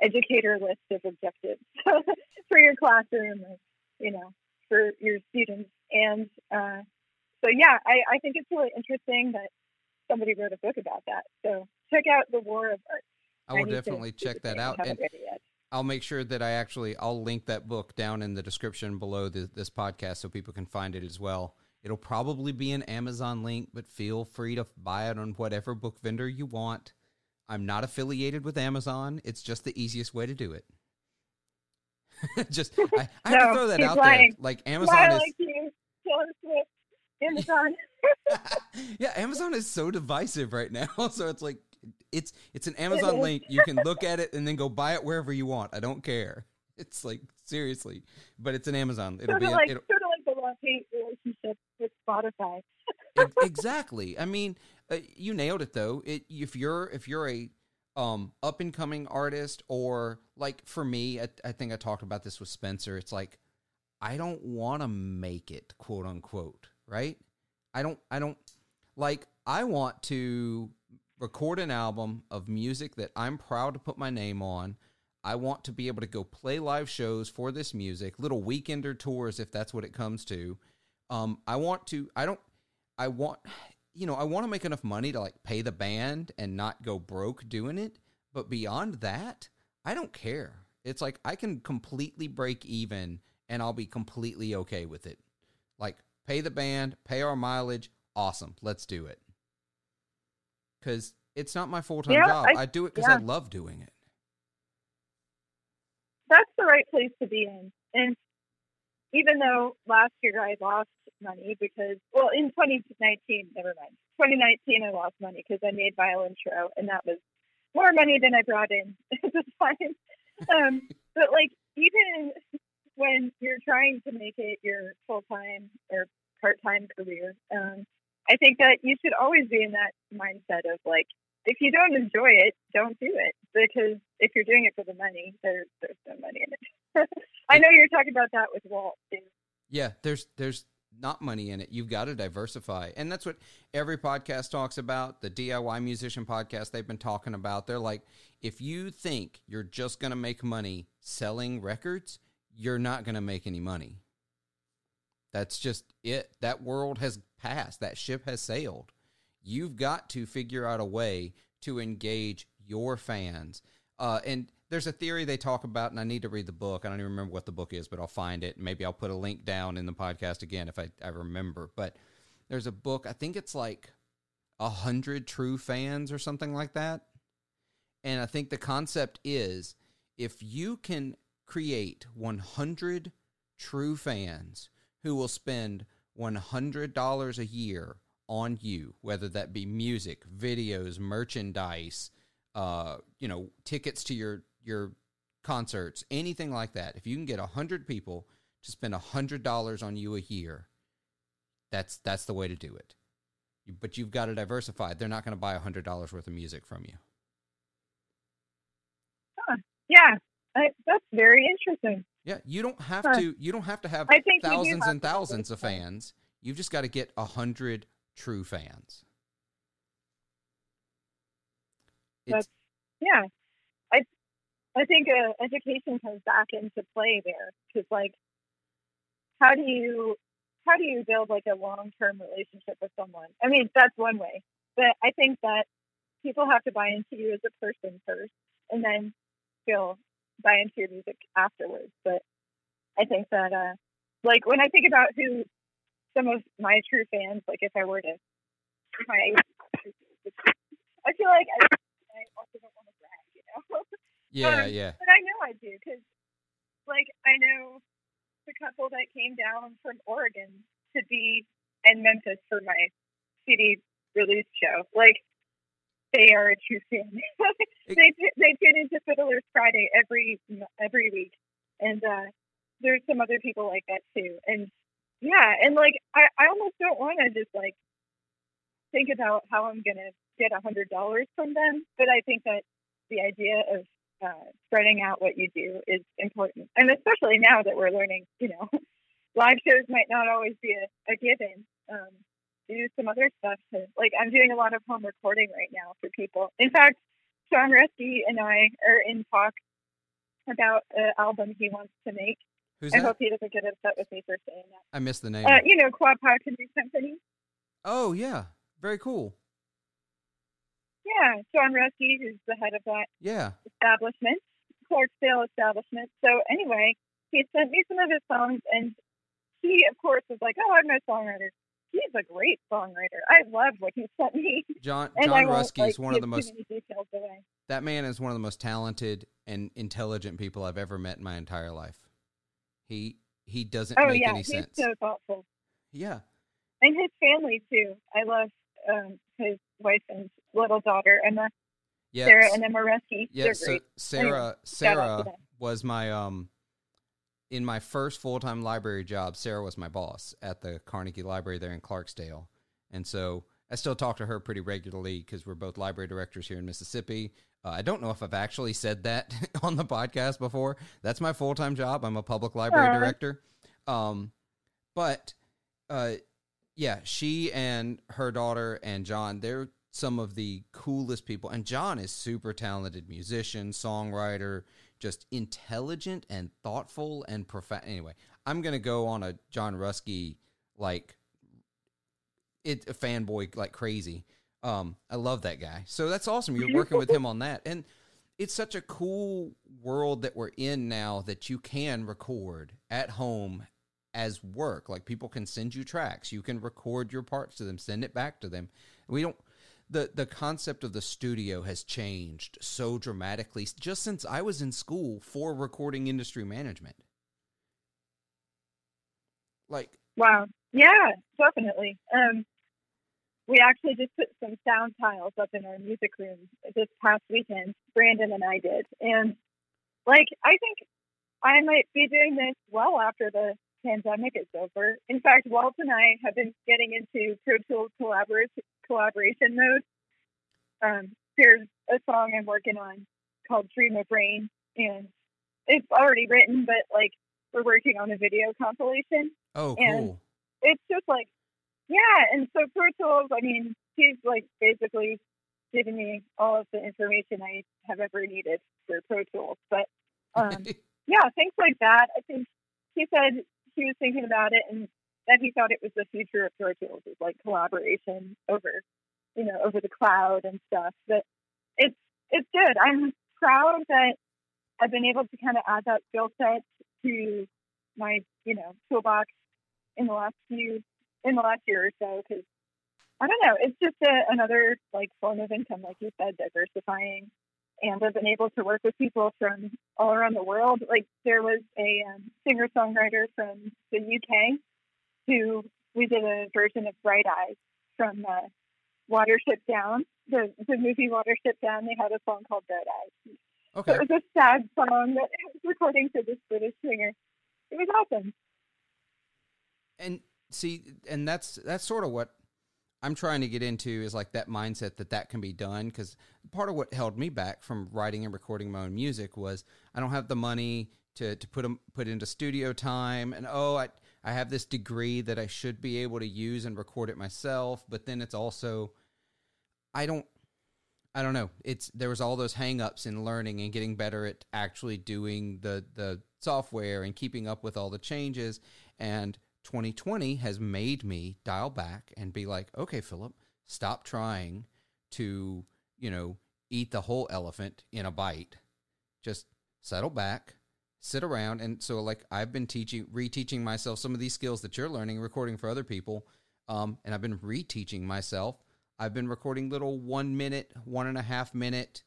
educator list of objectives for your classroom, or, you know, for your students. And uh, so, yeah, I, I think it's really interesting that somebody wrote a book about that. So check out The War of Art. I will to definitely do check that out. And read it yet. I'll make sure that I actually I'll link that book down in the description below the, this podcast so people can find it as well. It'll probably be an Amazon link, but feel free to buy it on whatever book vendor you want. I'm not affiliated with Amazon. It's just the easiest way to do it. just I, I have to throw that out lying. there. Like Amazon I is like you, Amazon. yeah, Amazon is so divisive right now. So it's like it's it's an Amazon link. You can look at it and then go buy it wherever you want. I don't care. It's like seriously, but it's an Amazon. It'll sort be like it'll, sort of like the love hate relationship with Spotify. Exactly. I mean, uh, you nailed it though. It if you're if you're a um up and coming artist or like for me, I, I think I talked about this with Spencer. It's like I don't want to make it, quote unquote, right? I don't I don't like I want to record an album of music that I'm proud to put my name on. I want to be able to go play live shows for this music, little weekender tours if that's what it comes to. Um, I want to. I don't. I want. You know, I want to make enough money to like pay the band and not go broke doing it. But beyond that, I don't care. It's like I can completely break even and I'll be completely okay with it. Like pay the band, pay our mileage, awesome. Let's do it. Cuz it's not my full-time Yeah, job. I, I- do it cuz yeah. I love doing it. The right place to be in. And even though last year I lost money because, well, in 2019, never mind. 2019, I lost money because I made violin show, and that was more money than I brought in at the time. Um, but like, even when you're trying to make it your full time or part time career, um, I think that you should always be in that mindset of like, if you don't enjoy it, don't do it because if you're doing it for the money, there's there's no money in it. I know you're talking about that with Walt too. Yeah, there's there's not money in it. You've got to diversify. And that's what every podcast talks about. The DIY musician podcast they've been talking about. They're like if you think you're just going to make money selling records, you're not going to make any money. That's just it. That world has passed. That ship has sailed. You've got to figure out a way to engage your fans. Uh, and there's a theory they talk about, and I need to read the book. I don't even remember what the book is, but I'll find it. Maybe I'll put a link down in the podcast again if I, I remember. But there's a book, I think it's like a hundred true fans or something like that. And I think the concept is if you can create 100 true fans who will spend $100 a year on you, whether that be music, videos, merchandise, uh, you know, tickets to your your concerts, anything like that. If you can get a 100 people to spend a $100 on you a year, that's that's the way to do it. But you've got to diversify. They're not going to buy a $100 worth of music from you. Yeah, I, that's very interesting. Yeah, you don't have Huh. to. You don't have to have I think thousands have and thousands of fans. You've just got to get a hundred true fans. It's, That's- Yeah, I I think uh, education comes back into play there because like, how do you how do you build like a long term relationship with someone? I mean, that's one way, but I think that people have to buy into you as a person first, and then feel buy into your music afterwards. But I think that uh, like when I think about who some of my true fans, like if I were to if I feel like I, I also don't want to brag, you know. yeah, Um, yeah, But I know I do because, like, I know the couple that came down from Oregon to be in Memphis for my CD release show. Like, they are a true fan. they they tune into Fiddler's Friday every every week, and uh, there's some other people like that too. And yeah, and like I I almost don't want to just like think about how I'm gonna get a hundred dollars from them, but I think that the idea of uh, spreading out what you do is important, and especially now that we're learning, you know, live shows might not always be a, a given. Um, do some other stuff. To, like I'm doing a lot of home recording right now for people. In fact, Sean Ruskey and I are in talk about an album he wants to make. Who's I that? hope he doesn't get upset with me for saying that. I missed the name. Uh, you know, Quapaw Canoe Company. oh yeah, very cool. Yeah, John Ruskey, who's the head of that Yeah, establishment, Clarksdale establishment. So anyway, he sent me some of his songs, and he, of course, was like, "Oh, I'm no songwriter." He's a great songwriter. I love what he sent me, John and John Ruskey like, is one of the most. details away. That man is one of the most talented and intelligent people I've ever met in my entire life. He he doesn't Oh make yeah, any he's sense. so thoughtful, yeah, and his family too. I love um, his wife and little daughter Emma, yeah. Sarah, and Emma Ruskey. Yeah, so. Sarah Sarah was my um in my first full time library job, Sarah was my boss at the Carnegie Library there in Clarksdale. And so I still talk to her pretty regularly because we're both library directors here in Mississippi. Uh, I don't know if I've actually said that on the podcast before. That's my full time job. I'm a public library director. Um, but uh, yeah, she and her daughter and John, they're some of the coolest people. And John is super talented musician, songwriter, just intelligent and thoughtful and profound. Anyway, I'm gonna go on a John Ruskey like it a fanboy like crazy. Um, I love that guy. So that's awesome. You're working with him on that, and it's such a cool world that we're in now that you can record at home as work. Like people can send you tracks, you can record your parts to them, send it back to them. We don't the the concept of the studio has changed so dramatically just since I was in school for recording industry management. Like wow, yeah, definitely. Um, we actually just put some sound tiles up in our music room this past weekend. Brandon and I did, and like I think I might be doing this well after the pandemic is over. In fact, Walt and I have been getting into Pro Tools collaboration collaboration mode. Um, there's a song I'm working on called Dream of Rain, and it's already written, but like we're working on a video compilation. Oh, cool. It's just like, yeah. And so Pro Tools, I mean, he's like basically given me all of the information I have ever needed for Pro Tools. But um, yeah, things like that. I think he said he was thinking about it and that he thought it was the future of Pro Tools is like collaboration over, you know, over the cloud and stuff. But it's it's good. I'm proud that I've been able to kind of add that skill set to my, you know, toolbox in the last few in the last year or so because I don't know, it's just a, another like form of income, like you said, diversifying. And I've been able to work with people from all around the world. Like there was a um, singer songwriter from the UK who we did a version of Bright Eyes from uh, Watership Down, the the movie Watership Down. They had a song called Bright Eyes. Okay. So it was a sad song that I was recording for this British singer. It was awesome. And see, and that's that's sort of what I'm trying to get into is like that mindset that that can be done because part of what held me back from writing and recording my own music was I don't have the money to to put put into studio time and oh I I have this degree that I should be able to use and record it myself but then it's also I don't I don't know. It's there was all those hangups in learning and getting better at actually doing the the software and keeping up with all the changes and 2020 has made me dial back and be like, okay, Philip, stop trying to, you know, eat the whole elephant in a bite. Just settle back, sit around. And so, like, I've been teaching, reteaching myself some of these skills that you're learning, recording for other people. Um, and I've been reteaching myself. I've been recording little one minute, one and a half minute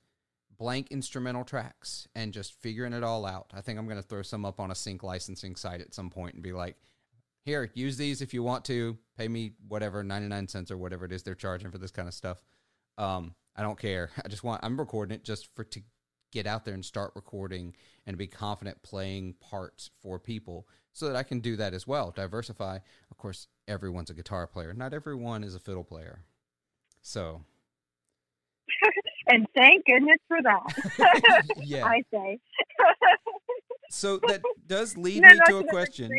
blank instrumental tracks and just figuring it all out. I think I'm going to throw some up on a sync licensing site at some point and be like, here, use these if you want to. Pay me whatever, 99 cents or whatever it is they're charging for this kind of stuff. Um, I don't care. I just want, I'm recording it just for to get out there and start recording and be confident playing parts for people so that I can do that as well. Diversify. Of course, everyone's a guitar player. Not everyone is a fiddle player. So. and thank goodness for that. yeah. I say. so that does lead no, me to a question.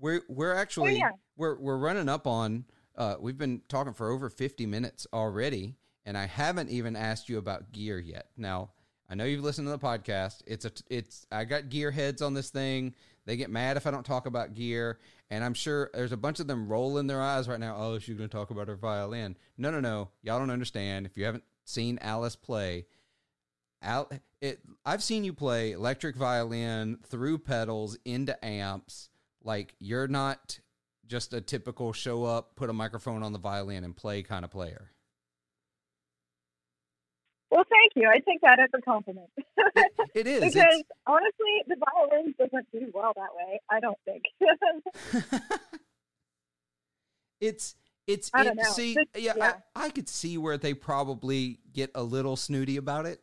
We're we're actually oh, yeah. we're we're running up on uh, we've been talking for over 50 minutes already and I haven't even asked you about gear yet. Now, I know you've listened to the podcast. It's a it's I got gear heads on this thing. They get mad if I don't talk about gear, and I'm sure there's a bunch of them rolling their eyes right now. Oh, she's going to talk about her violin. No, no, no. Y'all don't understand. If you haven't seen Alice play, Al, it I've seen you play electric violin through pedals into amps like you're not just a typical show up, put a microphone on the violin and play kind of player. Well, thank you. I take that as a compliment. it, it is because it's... honestly, the violin doesn't do well that way. I don't think. it's it's I it, see This- yeah, yeah. I, I could see where they probably get a little snooty about it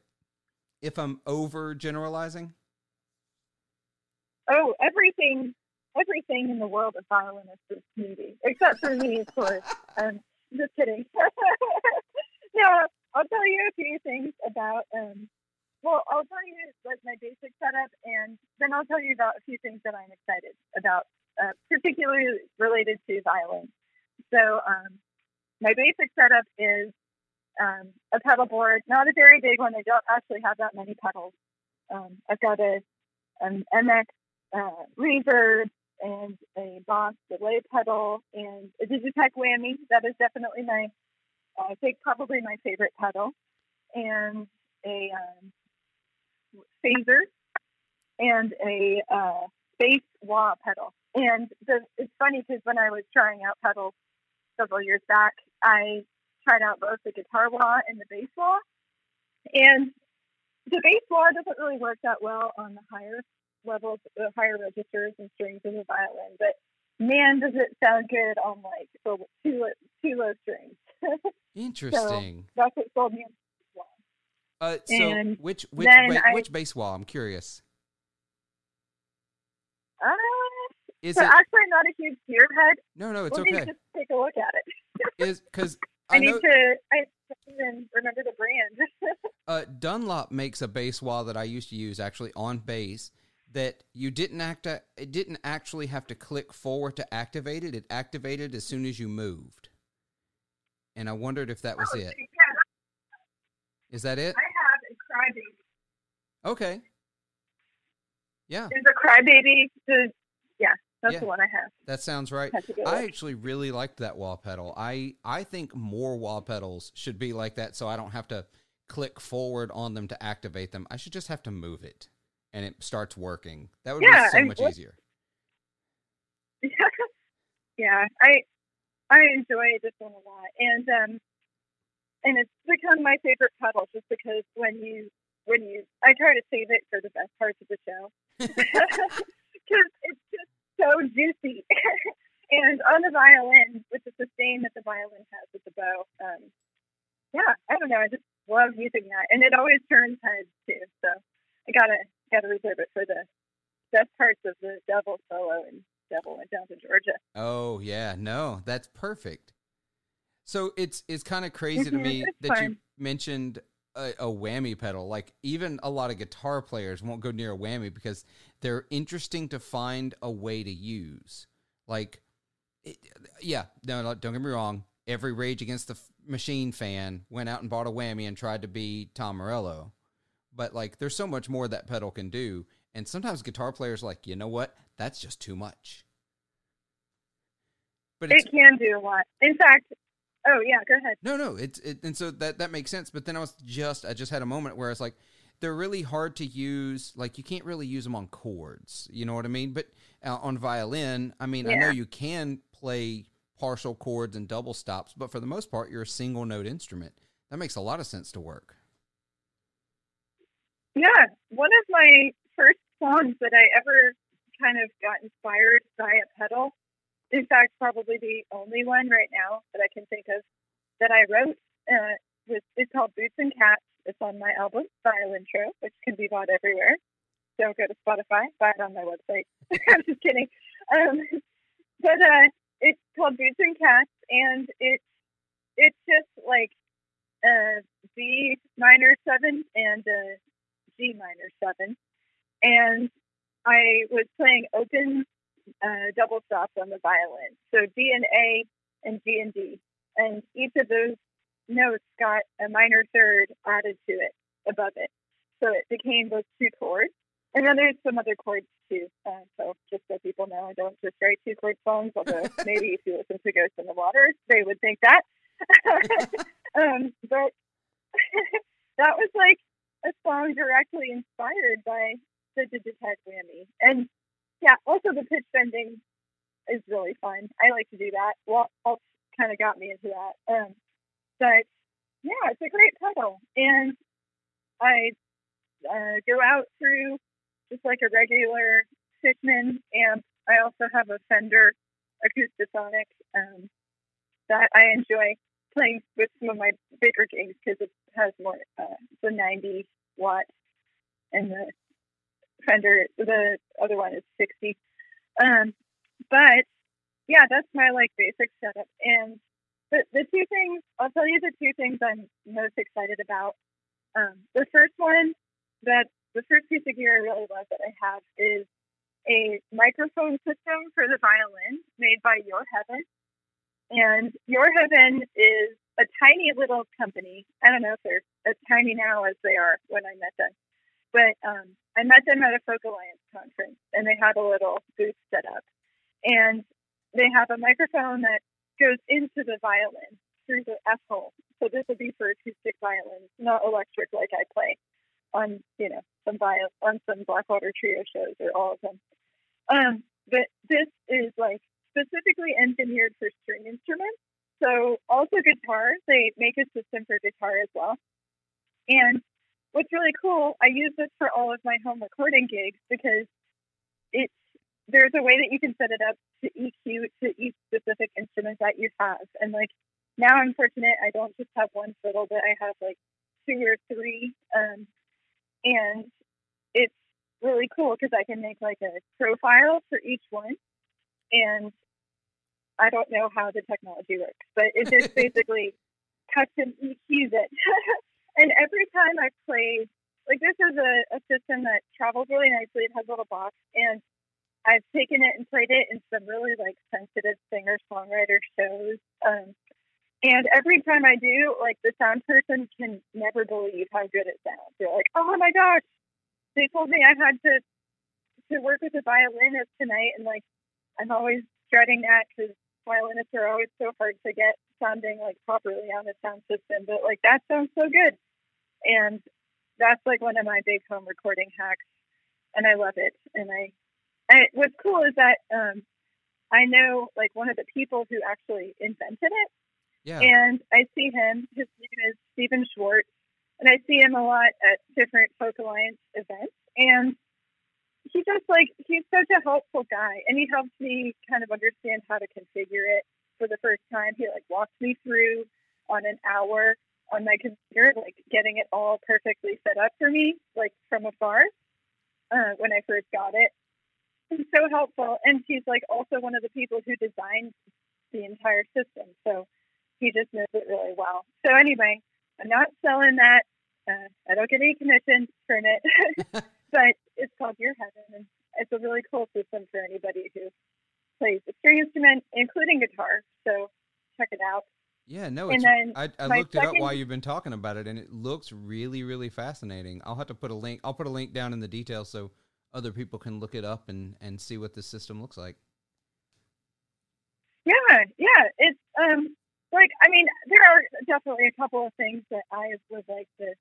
if I'm over generalizing. oh, everything, everything in the world of violinists is snooty, except for me, of course. Um, just kidding. no, I'll tell you a few things about. Um, well, I'll tell you like my basic setup, and then I'll tell you about a few things that I'm excited about, uh, particularly related to violin. So, um, my basic setup is um, a pedal board, not a very big one. I don't actually have that many pedals. Um, I've got a an MX uh, reverb and a Boss delay pedal and a Digitech whammy. That is definitely my, I think probably my favorite pedal, and a um, phaser and a uh, bass wah pedal. And the, it's funny because when I was trying out pedals several years back, I tried out both the guitar wah and the bass wah. And the bass wah doesn't really work that well on the higher levels, the higher registers and strings of the violin, but man, does it sound good on like two two low strings. Interesting. so that's what sold me. Uh, so And which which I- which bass wah? I'm curious. Uh, Is so it actually, I'm not a huge gearhead. no no? It's Let okay. just take a look at it. Is because I, I need know to. I even remember the brand. uh, Dunlop makes a bass wah that I used to use actually on bass that you didn't act uh, it didn't actually have to click forward to activate it. It activated as soon as you moved. And I wondered if that was Oh, it. Yeah, Is that it? I have a crybaby. Okay. Yeah, There's a crybaby. The, yeah, that's Yeah. the one I have. that sounds right. Had I actually really liked that wah pedal. I I think more wah pedals should be like that, so I don't have to click forward on them to activate them. I should just have to move it, and it starts working. That would Yeah, be so and much easier. yeah, I I enjoy this one a lot, and um, and it's become my favorite pedal just because when you when you I try to save it for the best parts of the show because it's just so juicy. and on the violin, with the sustain that the violin has with the bow, um, yeah, I don't know, I just love using that, and it always turns heads too. So I gotta gotta reserve it for the best parts of the Devil solo and Devil went down to Georgia. Oh yeah, no, that's perfect. So it's it's kind of crazy to Mhm, me that you mentioned a, a whammy pedal. Like even a lot of guitar players won't go near a whammy because they're interesting to find a way to use. Like, it, yeah, no, no, don't get me wrong. Every Rage Against the Machine fan went out and bought a whammy and tried to be Tom Morello. But like, there's so much more that pedal can do, and sometimes guitar players are like, you know what? That's just too much. But it's It can do a lot. In fact, oh yeah, go ahead. no, no, it's it, and so that that makes sense. But then I was just I just had a moment where it's like they're really hard to use. Like you can't really use them on chords. You know what I mean? But uh, on violin, I mean, I know you can play partial chords and double stops, but for the most part, you're a single note instrument. That makes a lot of sense to work. One of my first songs that I ever kind of got inspired by a pedal. In fact, probably the only one right now that I can think of that I wrote uh, was it's called Boots and Cats. It's on my album Violin Intro, which can be bought everywhere. Don't go to Spotify, buy it on my website. I'm just kidding. Um, but uh, it's called Boots and Cats, and it's it's just like a B minor seven and uh, G minor seven, and I was playing open uh, double stops on the violin. So D and A and G and D, and each of those notes got a minor third added to it above it, so it became those two chords. And then there's some other chords too. Uh, so just so people know, I don't just write two chord songs. Although maybe if you listen to Ghost in the Water, they would think that. um, but that was like a song directly inspired by the Digitech whammy. And yeah, also the pitch bending is really fun. I like to do that. Walt kind of got me into that. Um, but yeah, it's a great pedal. And I uh, go out through just like a regular Fishman amp. I also have a Fender Acoustasonic um, that I enjoy playing with some of my bigger gigs because it has more uh, the 90 watt and the Fender the other one is 60 um but yeah that's my like basic setup. And the, the two things I'll tell you the two things I'm most excited about. Um the first one that the first piece of gear I really love that I have is a microphone system for the violin made by Your Heaven. And Your Heaven is a tiny little company. I don't know if they're as tiny now as they are when I met them, but um, I met them at a Folk Alliance conference, and they had a little booth set up, and they have a microphone that goes into the violin through the F hole. So this would be for acoustic violins, not electric like I play on, you know, some viol- on some Blackwater Trio shows or all of them. Um, but this is like specifically engineered for string instruments. So also guitar, they make a system for guitar as well. And what's really cool, I use this for all of my home recording gigs because it's there's a way that you can set it up to EQ to each specific instrument that you have. And like now I'm fortunate I don't just have one fiddle, but I have like two or three. Um, and it's really cool because I can make like a profile for each one. And I don't know how the technology works, but it just basically cuts and EQs it. and every time I play, like this is a, a system that travels really nicely. It has a little box, and I've taken it and played it in some really like sensitive singer songwriter shows. Um, and every time I do, like the sound person can never believe how good it sounds. They're like, "Oh my gosh!" They told me I had to to work with a violinist tonight, and like I'm always dreading that because violinists are always so hard to get sounding like properly on the sound system. But like that sounds so good, and that's like one of my big home recording hacks, and I love it. And I, I what's cool is that um, I know like one of the people who actually invented it Yeah. and I see him. His name is Stephen Schwartz, and I see him a lot at different Folk Alliance events. And he just like he's such a helpful guy, and he helps me kind of understand how to configure it for the first time. He like walks me through on an hour on my computer, like getting it all perfectly set up for me, like from afar uh, when I first got it. He's so helpful, and he's like also one of the people who designed the entire system. So he just knows it really well. So anyway, I'm not selling that. Uh, I don't get any commission from it, but it's called Your Heaven, and it's a really cool system for anybody who plays a string instrument, including guitar. So check it out. Yeah, no, And then I, I looked it up while you've been talking about it, and it looks really, really fascinating. I'll have to put a link. I'll put a link down in the details so other people can look it up and and see what this system looks like. Yeah, yeah. It's um like I mean, there are definitely a couple of things that I would like to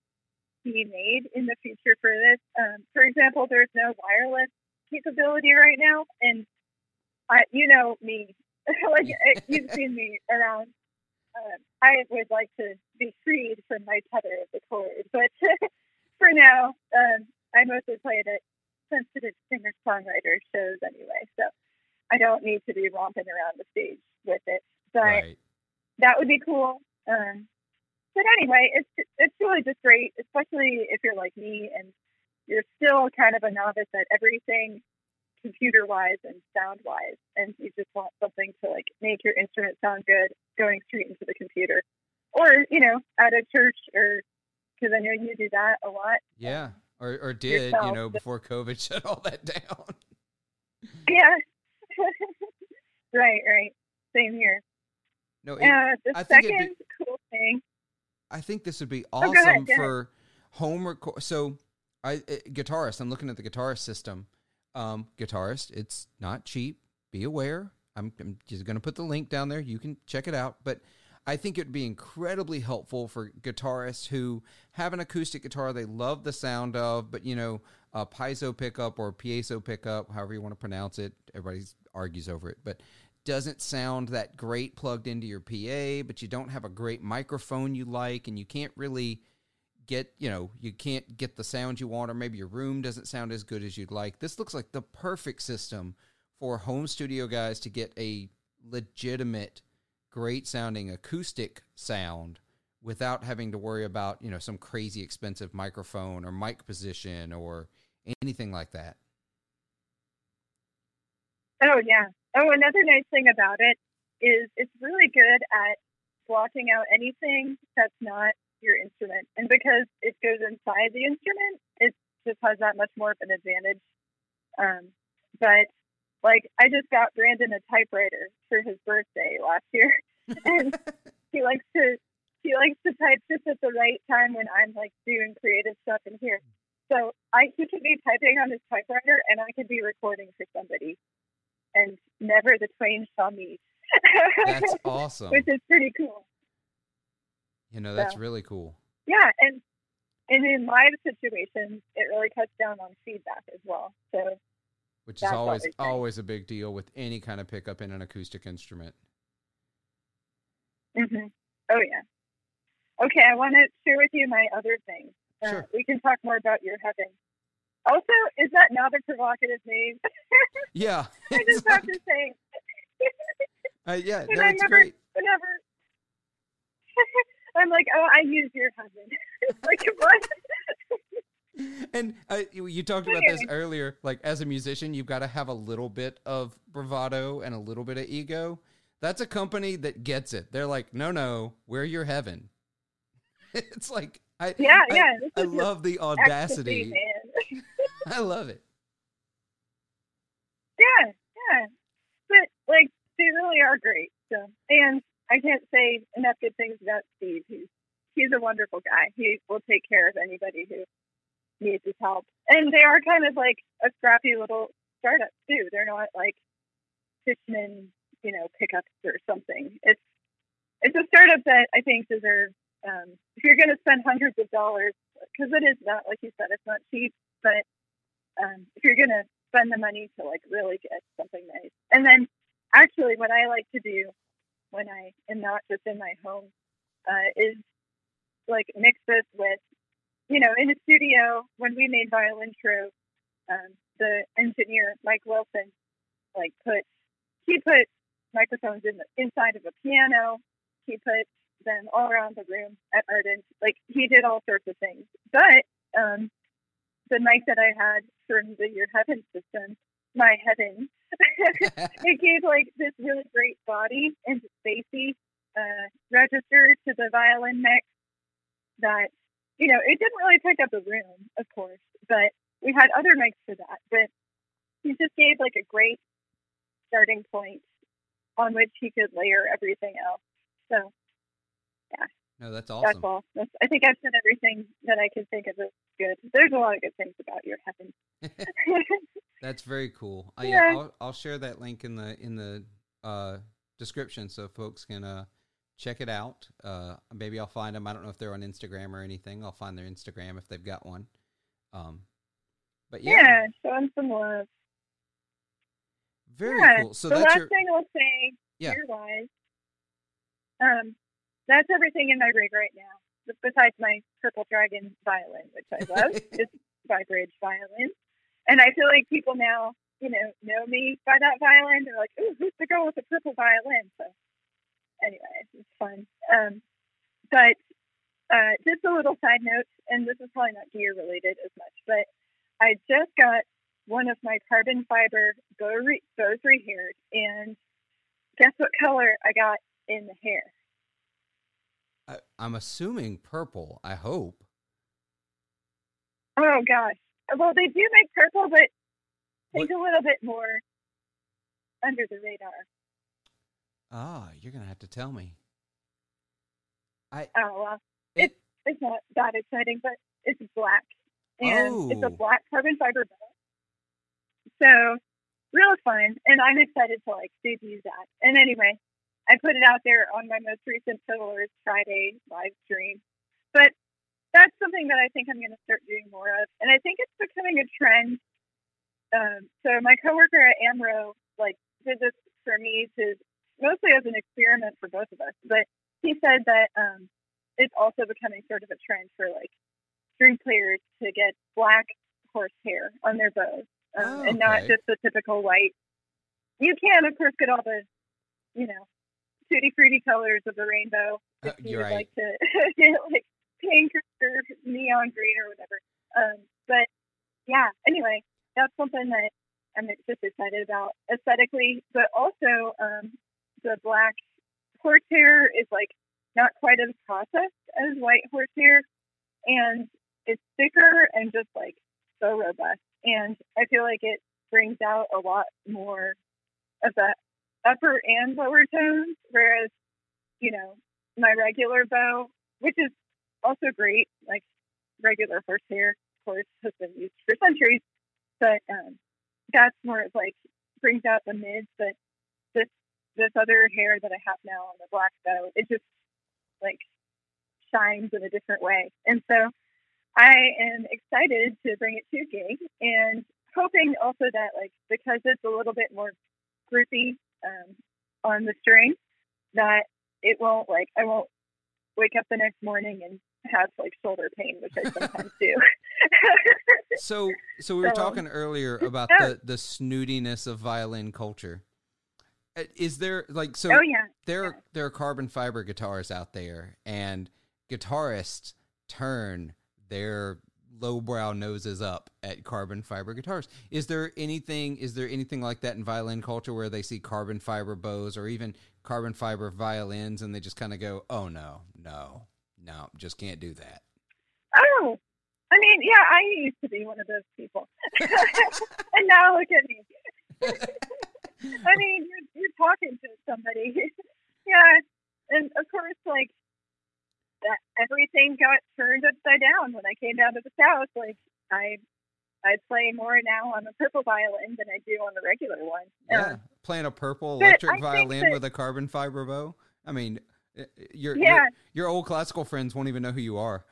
see made in the future for this. Um, for example, there's no wireless capability right now, and I, you know me, like you've seen me around. Um, I would like to be freed from my tether of the cord, but for now, um, I mostly play it at sensitive singer songwriter shows anyway. So I don't need to be romping around the stage with it. But Right. that would be cool. Um, but anyway, it's it's really just great, especially if you're like me and you're still kind of a novice at everything, computer wise and sound wise, and you just want something to like make your instrument sound good, going straight into the computer, or you know, at a church or because I know you do that a lot. Yeah. Or or did you know before COVID shut all that down? Yeah. right, right. Same here. No, it, Uh, the I second cool thing. I think this would be Oh, go awesome ahead, go ahead. for home record. So, I uh, guitarist. I'm looking at the guitarist system. Um, guitarist, it's not cheap. Be aware. I'm, I'm just going to put the link down there. You can check it out. But I think it'd be incredibly helpful for guitarists who have an acoustic guitar they love the sound of, but you know, a piezo pickup or piezo pickup, however you want to pronounce it. Everybody argues over it, but doesn't sound that great plugged into your PA, but you don't have a great microphone you like, and you can't really get, you know, you can't get the sound you want, or maybe your room doesn't sound as good as you'd like. This looks like the perfect system for home studio guys to get a legitimate, great sounding acoustic sound without having to worry about, you know, some crazy expensive microphone or mic position or anything like that. Oh yeah. Oh, another nice thing about it is it's really good at blocking out anything that's not your instrument, and because it goes inside the instrument, it just has that much more of an advantage. Um, but like, I just got Brandon a typewriter for his birthday last year, and he likes to he likes to type just at the right time when I'm like doing creative stuff in here. So I he could be typing on his typewriter and I could be recording for somebody, and never the twain shall meet. That's awesome. Which is pretty cool. You know, that's So- really cool. Yeah, and and in live situations, it really cuts down on feedback as well. So Which is always always always a big deal with any kind of pickup in an acoustic instrument. Mm-hmm. Oh yeah. Okay, I want to share with you my other thing. Uh, Sure. We can talk more about your heaven. Also, is that not a provocative name? Yeah. I just have like- to say, uh, yeah, And no, I it's never- great. whenever I'm like, oh, I use your heaven. like what? And uh, you, you talked about this earlier. Like as a musician, you've got to have a little bit of bravado and a little bit of ego. That's a company that gets it. They're like, no, no, we're your heaven. it's like I Yeah, I- yeah. This I, love the audacity. man. I love it. Yeah, yeah. But like they really are great. So and I can't say enough good things about Steve. He's he's a wonderful guy. He will take care of anybody who needs his help. And they are kind of like a scrappy little startup too. They're not like Fishman, you know, pickups or something. It's it's a startup that I think deserves um, if you're going to spend hundreds of dollars because it is not like you said it's not cheap, but um, if you're going to spend the money to like really get something nice. And then actually what I like to do when I am not just in my home uh, is like mix this with, you know, in the studio when we made Violintro, um, the engineer Mike Wilson like put he put microphones in the inside of a piano. He put them all around the room at Ardent. Like he did all sorts of things. But um, the mic that I had from the Your Heaven system, my heaven, it gave like this really great body and spacey uh, register to the violin mix that, you know, it didn't really pick up the room, of course, but we had other mics for that. But he just gave like a great starting point on which he could layer everything else. So No, that's awesome. that's all. That's, I think I've said everything that I can think of as good. There's a lot of good things about your heaven. That's very cool. Uh, Yeah. yeah, I'll, I'll share that link in the in the uh, description so folks can uh, check it out. Uh, maybe I'll find them. I don't know if they're on Instagram or anything. I'll find their Instagram if they've got one. Um, but yeah, yeah, show him some love. very yeah. cool. So the that's last your thing I'll say, Yeah. gear wise, um, that's everything in my rig right now. Besides my purple dragon violin, which I love, it's Vibridge violin, and I feel like people now, you know, know me by that violin. They're like, "Ooh, who's the girl with the purple violin?" So, anyway, it's fun. Um, but uh, just a little side note, and this is probably not gear related as much, but I just got one of my carbon fiber bows re- bows rehaired, and guess what color I got in the hair? I, I'm assuming purple. I hope. Oh gosh. Well, they do make purple, but think a little bit more under the radar. Ah, you're gonna have to tell me. I Oh well, it, it's not that exciting, but it's black, and it's a Oh. black carbon fiber bow. So real fun, and I'm excited to like debut that. And anyway, I put it out there on my most recent Fiddlers Friday live stream. But that's something that I think I'm going to start doing more of, and I think it's becoming a trend. Um, so my coworker at Amro like did this for me to mostly as an experiment for both of us, but he said that um, it's also becoming sort of a trend for like string players to get black horsehair on their bows, um, Oh, and not just the typical white. You can, of course, get all the, you know, tutti frutti colors of the rainbow Uh, if you you're would right. like to get like pink or neon green or whatever. Um, but yeah, anyway, that's something that I'm just excited about aesthetically, but also um, the black horsehair is like not quite as processed as white horsehair, and it's thicker and just like so robust. And I feel like it brings out a lot more of the upper and lower tones, whereas you know my regular bow which is also great. Like regular horsehair, of course, has been used for centuries, but um, that's more of like brings out the mids. But this this other hair that I have now on the black bow, it just like shines in a different way. And so I am excited to bring it to gig and hoping also that like because it's a little bit more groupy um, on the string that it won't like I won't wake up the next morning and have like shoulder pain, which I sometimes do. so so we were So- talking earlier about the the snootiness of violin culture. Uh, Is there like so oh yeah, there yeah. there are carbon fiber guitars out there and guitarists turn their lowbrow noses up at carbon fiber guitars is there anything is there anything like that in violin culture where they see carbon fiber bows or even carbon fiber violins and they just kind of go oh no no no just can't do that Oh, I mean, yeah, I used to be one of those people, and now look at me. I mean, you're, you're talking to somebody. yeah, and of course, like that, everything got turned upside down when I came down to the south. Like I, I play more now on the purple violin than I do on the regular one. yeah playing a purple electric violin that- with a carbon fiber bow i mean your, Yeah. your your old classical friends won't even know who you are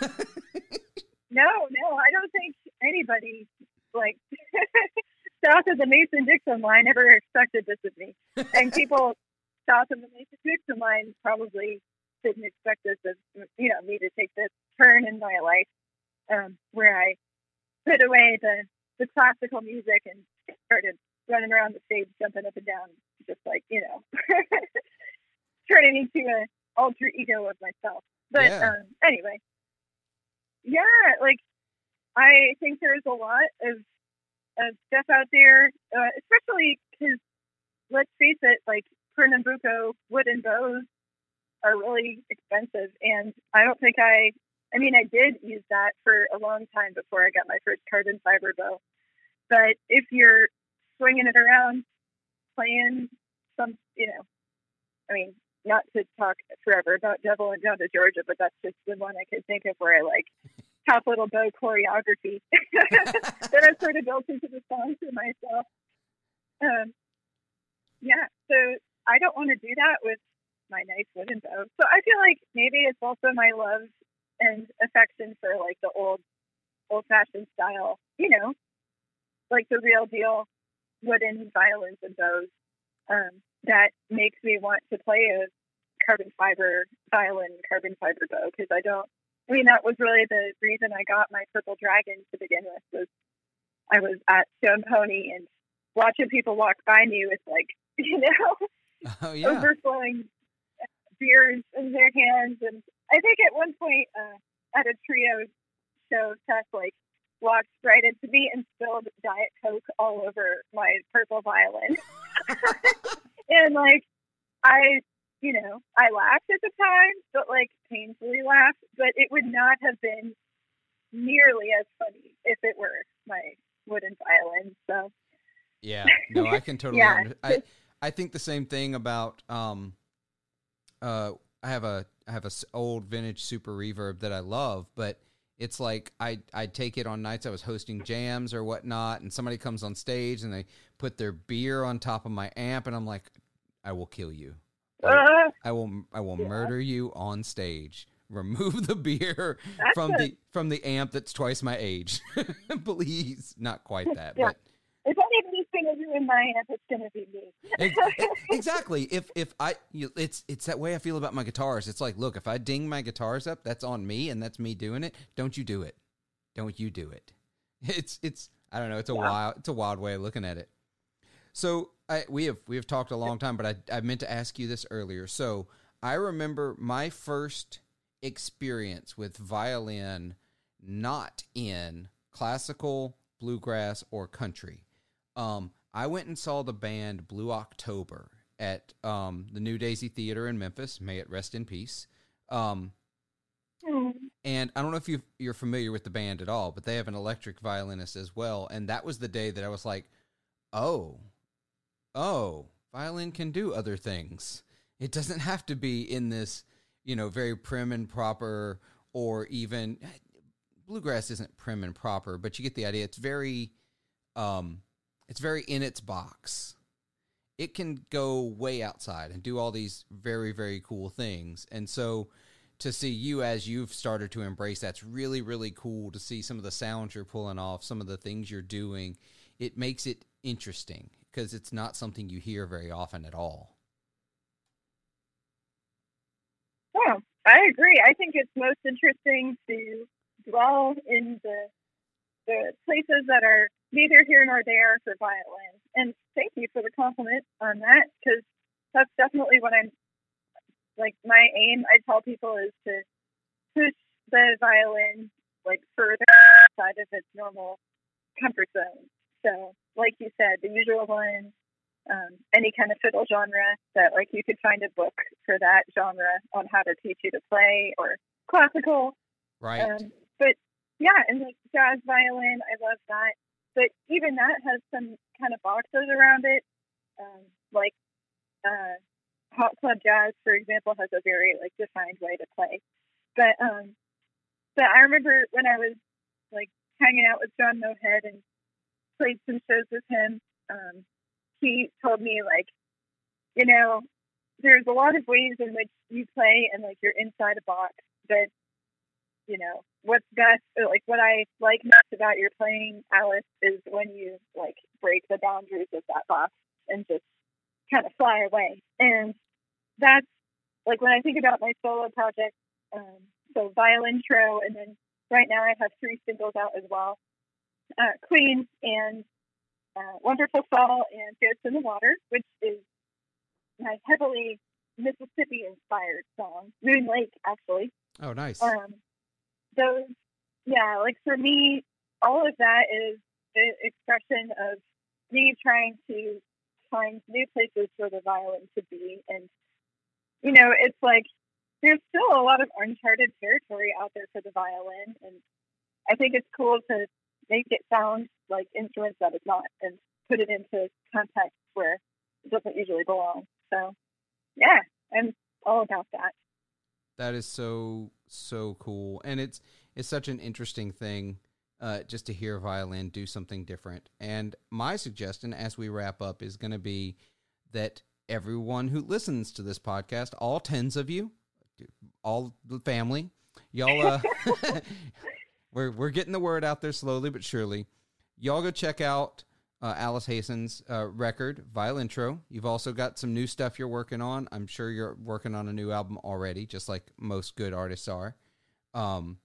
No, no, I don't think anybody like south of the Mason Dixon line ever expected this of me. And people south of the Mason Dixon line probably didn't expect this of you know, me to take this turn in my life um, where I put away the, the classical music and started running around the stage, jumping up and down, just like, you know, turning into an alter ego of myself. But Yeah. um, anyway, yeah, like I think there's a lot of of stuff out there, uh, especially because let's face it, like Pernambuco wooden bows are really expensive, and I don't think I. I mean, I did use that for a long time before I got my first carbon fiber bow. But if you're swinging it around, playing some, you know, I mean, not to talk forever about Devil Went Down to Georgia, but that's just the one I could think of where I like top little bow choreography that I've sort of built into the song for myself. Um, yeah, so I don't want to do that with my nice wooden bow. So I feel like maybe it's also my love and affection for like the old, old fashioned style, you know, like the real deal wooden violins and bows um, that makes me want to play a carbon fiber violin, carbon fiber bow because I don't. I mean, that was really the reason I got my purple dragon to begin with. Was I was at Stone Pony and watching people walk by me with like you know oh yeah overflowing beers in their hands, and I think at one point uh, at a trio show, Tess like walked right into me and spilled Diet Coke all over my purple violin, and like I you know, I laughed at the time, but like painfully laughed. But it would not have been nearly as funny if it were my wooden violin. So Yeah, no, I can totally. Yeah. under- I I think the same thing about um, uh, I have a I have a old vintage Super Reverb that I love, but it's like I I take it on nights I was hosting jams or whatnot, and somebody comes on stage and they put their beer on top of my amp, and I'm like, I will kill you. I will- uh, I will I will Yeah. murder you on stage. Remove the beer That's from a- the from the amp that's twice my age. Please, not quite that, Yeah. but if anybody's going to ruin my amp, it's going to be me. Ex- ex- exactly. If if I, you, it's it's that way I feel about my guitars. It's like, look, if I ding my guitars up, that's on me, and that's me doing it. Don't you do it? Don't you do it? It's it's I don't know. It's a Yeah. wild it's a wild way of looking at it. So I we have we have talked a long time, but I I meant to ask you this earlier. So I remember my first experience with violin, not in classical, bluegrass, or country. Um, I went and saw the band Blue October at um, the New Daisy Theater in Memphis. May it rest in peace. Um, Hmm. and I don't know if you you're familiar with the band at all, but they have an electric violinist as well. And that was the day that I was like, oh, oh, violin can do other things. It doesn't have to be in this you know, very prim and proper, or even bluegrass isn't prim and proper, but you get the idea. It's very, um, it's very in its box. It can go way outside and do all these very, very cool things. And so to see you as you've started to embrace that's really, really cool to see some of the sounds you're pulling off, some of the things you're doing. It makes it interesting because it's not something you hear very often at all. Oh, I agree. I think it's most interesting to dwell in the the places that are neither here nor there for violin. And thank you for the compliment on that because that's definitely what I'm like. My aim, I tell people, is to push the violin like further outside of its normal comfort zone. So, like you said, the usual ones, um, any kind of fiddle genre that like you could find a book for that genre on how to teach you to play or classical. Right. Um, but yeah, and like jazz violin, I love that. But even that has some kind of boxes around it. Um, like uh, Hot Club Jazz, for example, has a very like defined way to play. But um, but I remember when I was like hanging out with John Mohead and played some shows with him. Um, he told me like, you know, there's a lot of ways in which you play and like you're inside a box, but you know what's best like what i like most about your playing alice is when you like break the boundaries of that box and just kind of fly away. And that's like when i think about my solo project um, so Violintro and then right now i have three singles out as well. Uh, queen and uh, wonderful fall and ghosts in the water which is my heavily mississippi inspired song. Moon lake actually. Oh, nice. um, those, yeah, like for me, all of that is the expression of me trying to find new places for the violin to be. And, you know, it's like there's still a lot of uncharted territory out there for the violin. And I think it's cool to make it sound like instruments that it's not and put it into context where it doesn't usually belong. So, yeah, I'm all about that. That is so so cool, and it's it's such an interesting thing uh, just to hear violin do something different. And my suggestion, as we wrap up, is going to be that everyone who listens to this podcast, all tens of you, all the family, y'all, uh, we're we're getting the word out there slowly but surely. Y'all go check out uh, Alice Hasen's uh, record, Violintro. You've also got some new stuff you're working on. I'm sure you're working on a new album already, just like most good artists are. Um,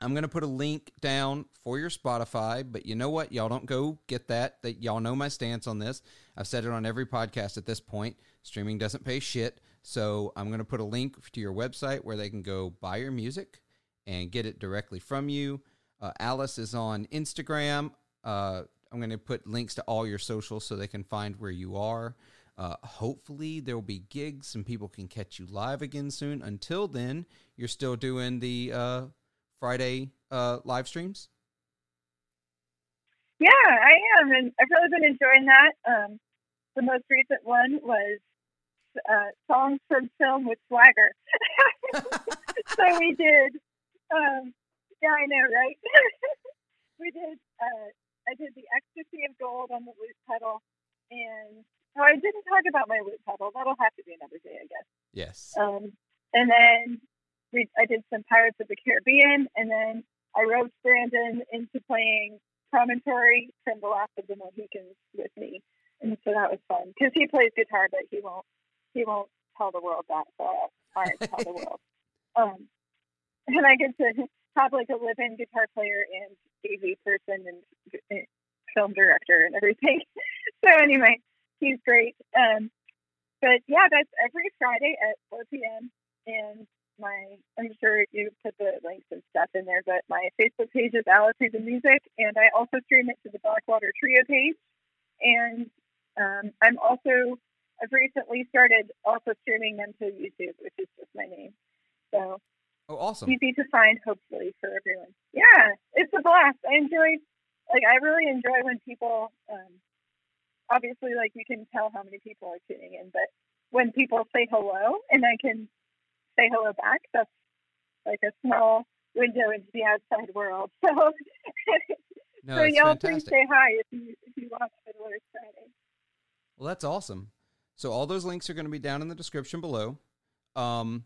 I'm going to put a link down for your Spotify, but you know what? Y'all don't go get that. That y'all know my stance on this. I've said it on every podcast at this point. Streaming doesn't pay shit. So I'm going to put a link to your website where they can go buy your music and get it directly from you. Uh, Alice is on Instagram. Uh, I'm going to put links to all your socials so they can find where you are. Uh, hopefully, there will be gigs and people can catch you live again soon. Until then, you're still doing the uh, Friday uh, live streams? Yeah, I am, and I've really been enjoying that. Um, the most recent one was uh, songs from film with swagger. so we did. Um, yeah, I know, right? we did. Uh, I did the ecstasy of gold on the loop pedal, and oh, I didn't talk about my loop pedal. That'll have to be another day, I guess. Yes. Um, and then we, I did some Pirates of the Caribbean, and then I roped Brandon into playing Promontory from The Last of the Mohicans with me, and so that was fun because he plays guitar, but he won't he won't tell the world that, so I tell the world. Um, and I get to have like a live-in guitar player and AV person and film director and everything. so anyway, he's great. Um, but yeah, that's every Friday at 4 p.m. And my, I'm sure you put the links and stuff in there, but my Facebook page is Alice the Music, and I also stream it to the Blackwater Trio page. And um, I'm also, I've recently started also streaming them to YouTube, which is just my name. So Oh, awesome. easy to find, hopefully, for everyone. Yeah, it's a blast. I enjoy, like, I really enjoy when people, um, obviously, like, you can tell how many people are tuning in, but when people say hello and I can say hello back. That's like a small window into the outside world. So, No, so y'all please say hi if you if you watch Fiddler's Friday. Well, that's awesome. So all those links are going to be down in the description below. Um,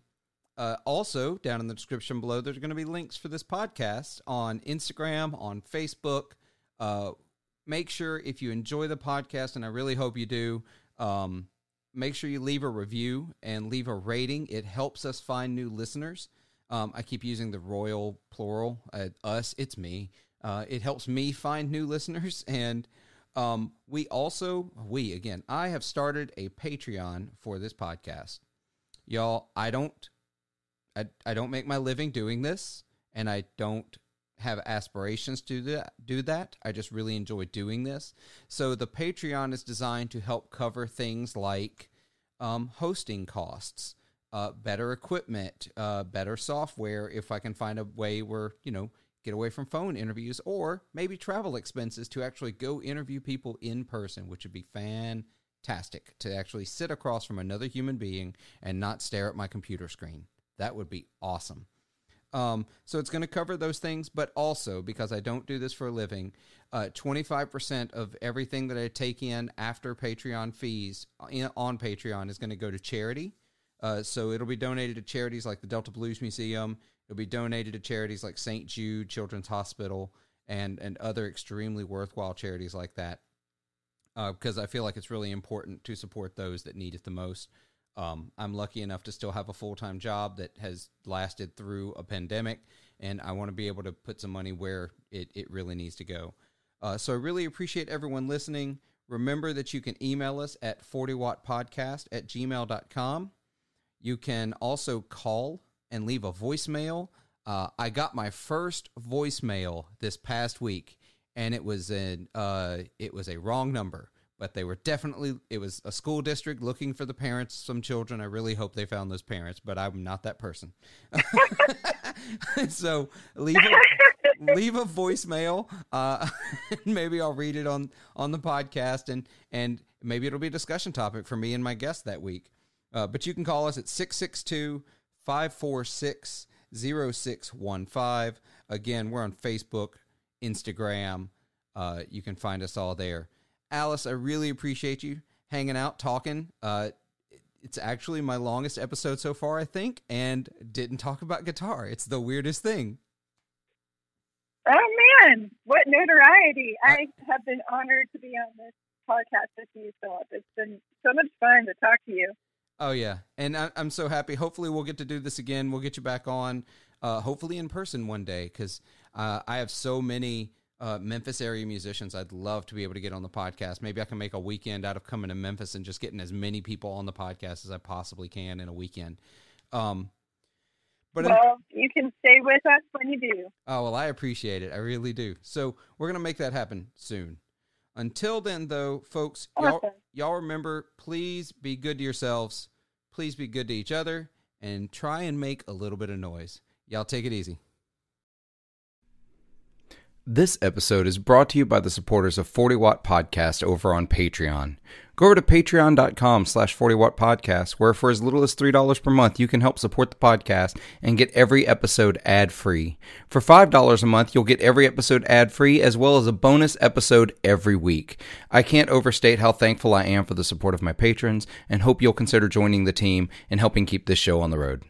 uh, also, down in the description below, there's going to be links for this podcast on Instagram, on Facebook. Uh, make sure if you enjoy the podcast, and I really hope you do, um, make sure you leave a review and leave a rating. It helps us find new listeners. Um, I keep using the royal plural, uh, us, it's me. Uh, it helps me find new listeners. And um, we also, we again, I have started a Patreon for this podcast. Y'all, I don't, I, I don't make my living doing this, and I don't have aspirations to do that. I just really enjoy doing this. So the Patreon is designed to help cover things like um, hosting costs, uh, better equipment, uh, better software. If I can find a way where you know get away from phone interviews, or maybe travel expenses to actually go interview people in person, which would be fantastic to actually sit across from another human being and not stare at my computer screen. That would be awesome. Um, so it's going to cover those things, but also because I don't do this for a living, uh, 25% of everything that I take in after Patreon fees in, on Patreon is going to go to charity. Uh, so it'll be donated to charities like the Delta Blues Museum. It'll be donated to charities like St. Jude Children's Hospital and and other extremely worthwhile charities like that. Uh, because I feel like it's really important to support those that need it the most. Um, I'm lucky enough to still have a full time job that has lasted through a pandemic, and I want to be able to put some money where it, it really needs to go. Uh, so I really appreciate everyone listening. Remember that you can email us at 40wattpodcast at gmail.com. You can also call and leave a voicemail. Uh, I got my first voicemail this past week, and it was an uh, it was a wrong number, but they were definitely it was a school district looking for the parents some children. I really hope they found those parents, but I'm not that person. so leave a, leave a voicemail. Uh, maybe I'll read it on on the podcast, and and maybe it'll be a discussion topic for me and my guest that week. Uh, but you can call us at 662 546 0615. Again, we're on Facebook, Instagram. Uh, you can find us all there. Alice, I really appreciate you hanging out, talking. Uh, it's actually my longest episode so far, I think, and didn't talk about guitar. It's the weirdest thing. Oh man, what notoriety! I have been honored to be on this podcast with you, Philip. It's been so much fun to talk to you. Oh yeah, and I, I'm so happy. Hopefully, we'll get to do this again. We'll get you back on, uh, hopefully in person one day, because uh, I have so many uh, Memphis area musicians. I'd love to be able to get on the podcast. Maybe I can make a weekend out of coming to Memphis and just getting as many people on the podcast as I possibly can in a weekend. Um, but in- Well, you can stay with us when you do. Oh, well, I appreciate it. I really do. So we're going to make that happen soon. Until then, though, folks, y'all, y'all remember, please be good to yourselves. Please be good to each other and try and make a little bit of noise. Y'all take it easy. This episode is brought to you by the supporters of 40 Watt Podcast over on Patreon. Go over to patreon.com slash 40 Watt Podcast, where for as little as $3 per month, you can help support the podcast and get every episode ad free. For $5 a month, you'll get every episode ad free as well as a bonus episode every week. I can't overstate how thankful I am for the support of my patrons and hope you'll consider joining the team and helping keep this show on the road.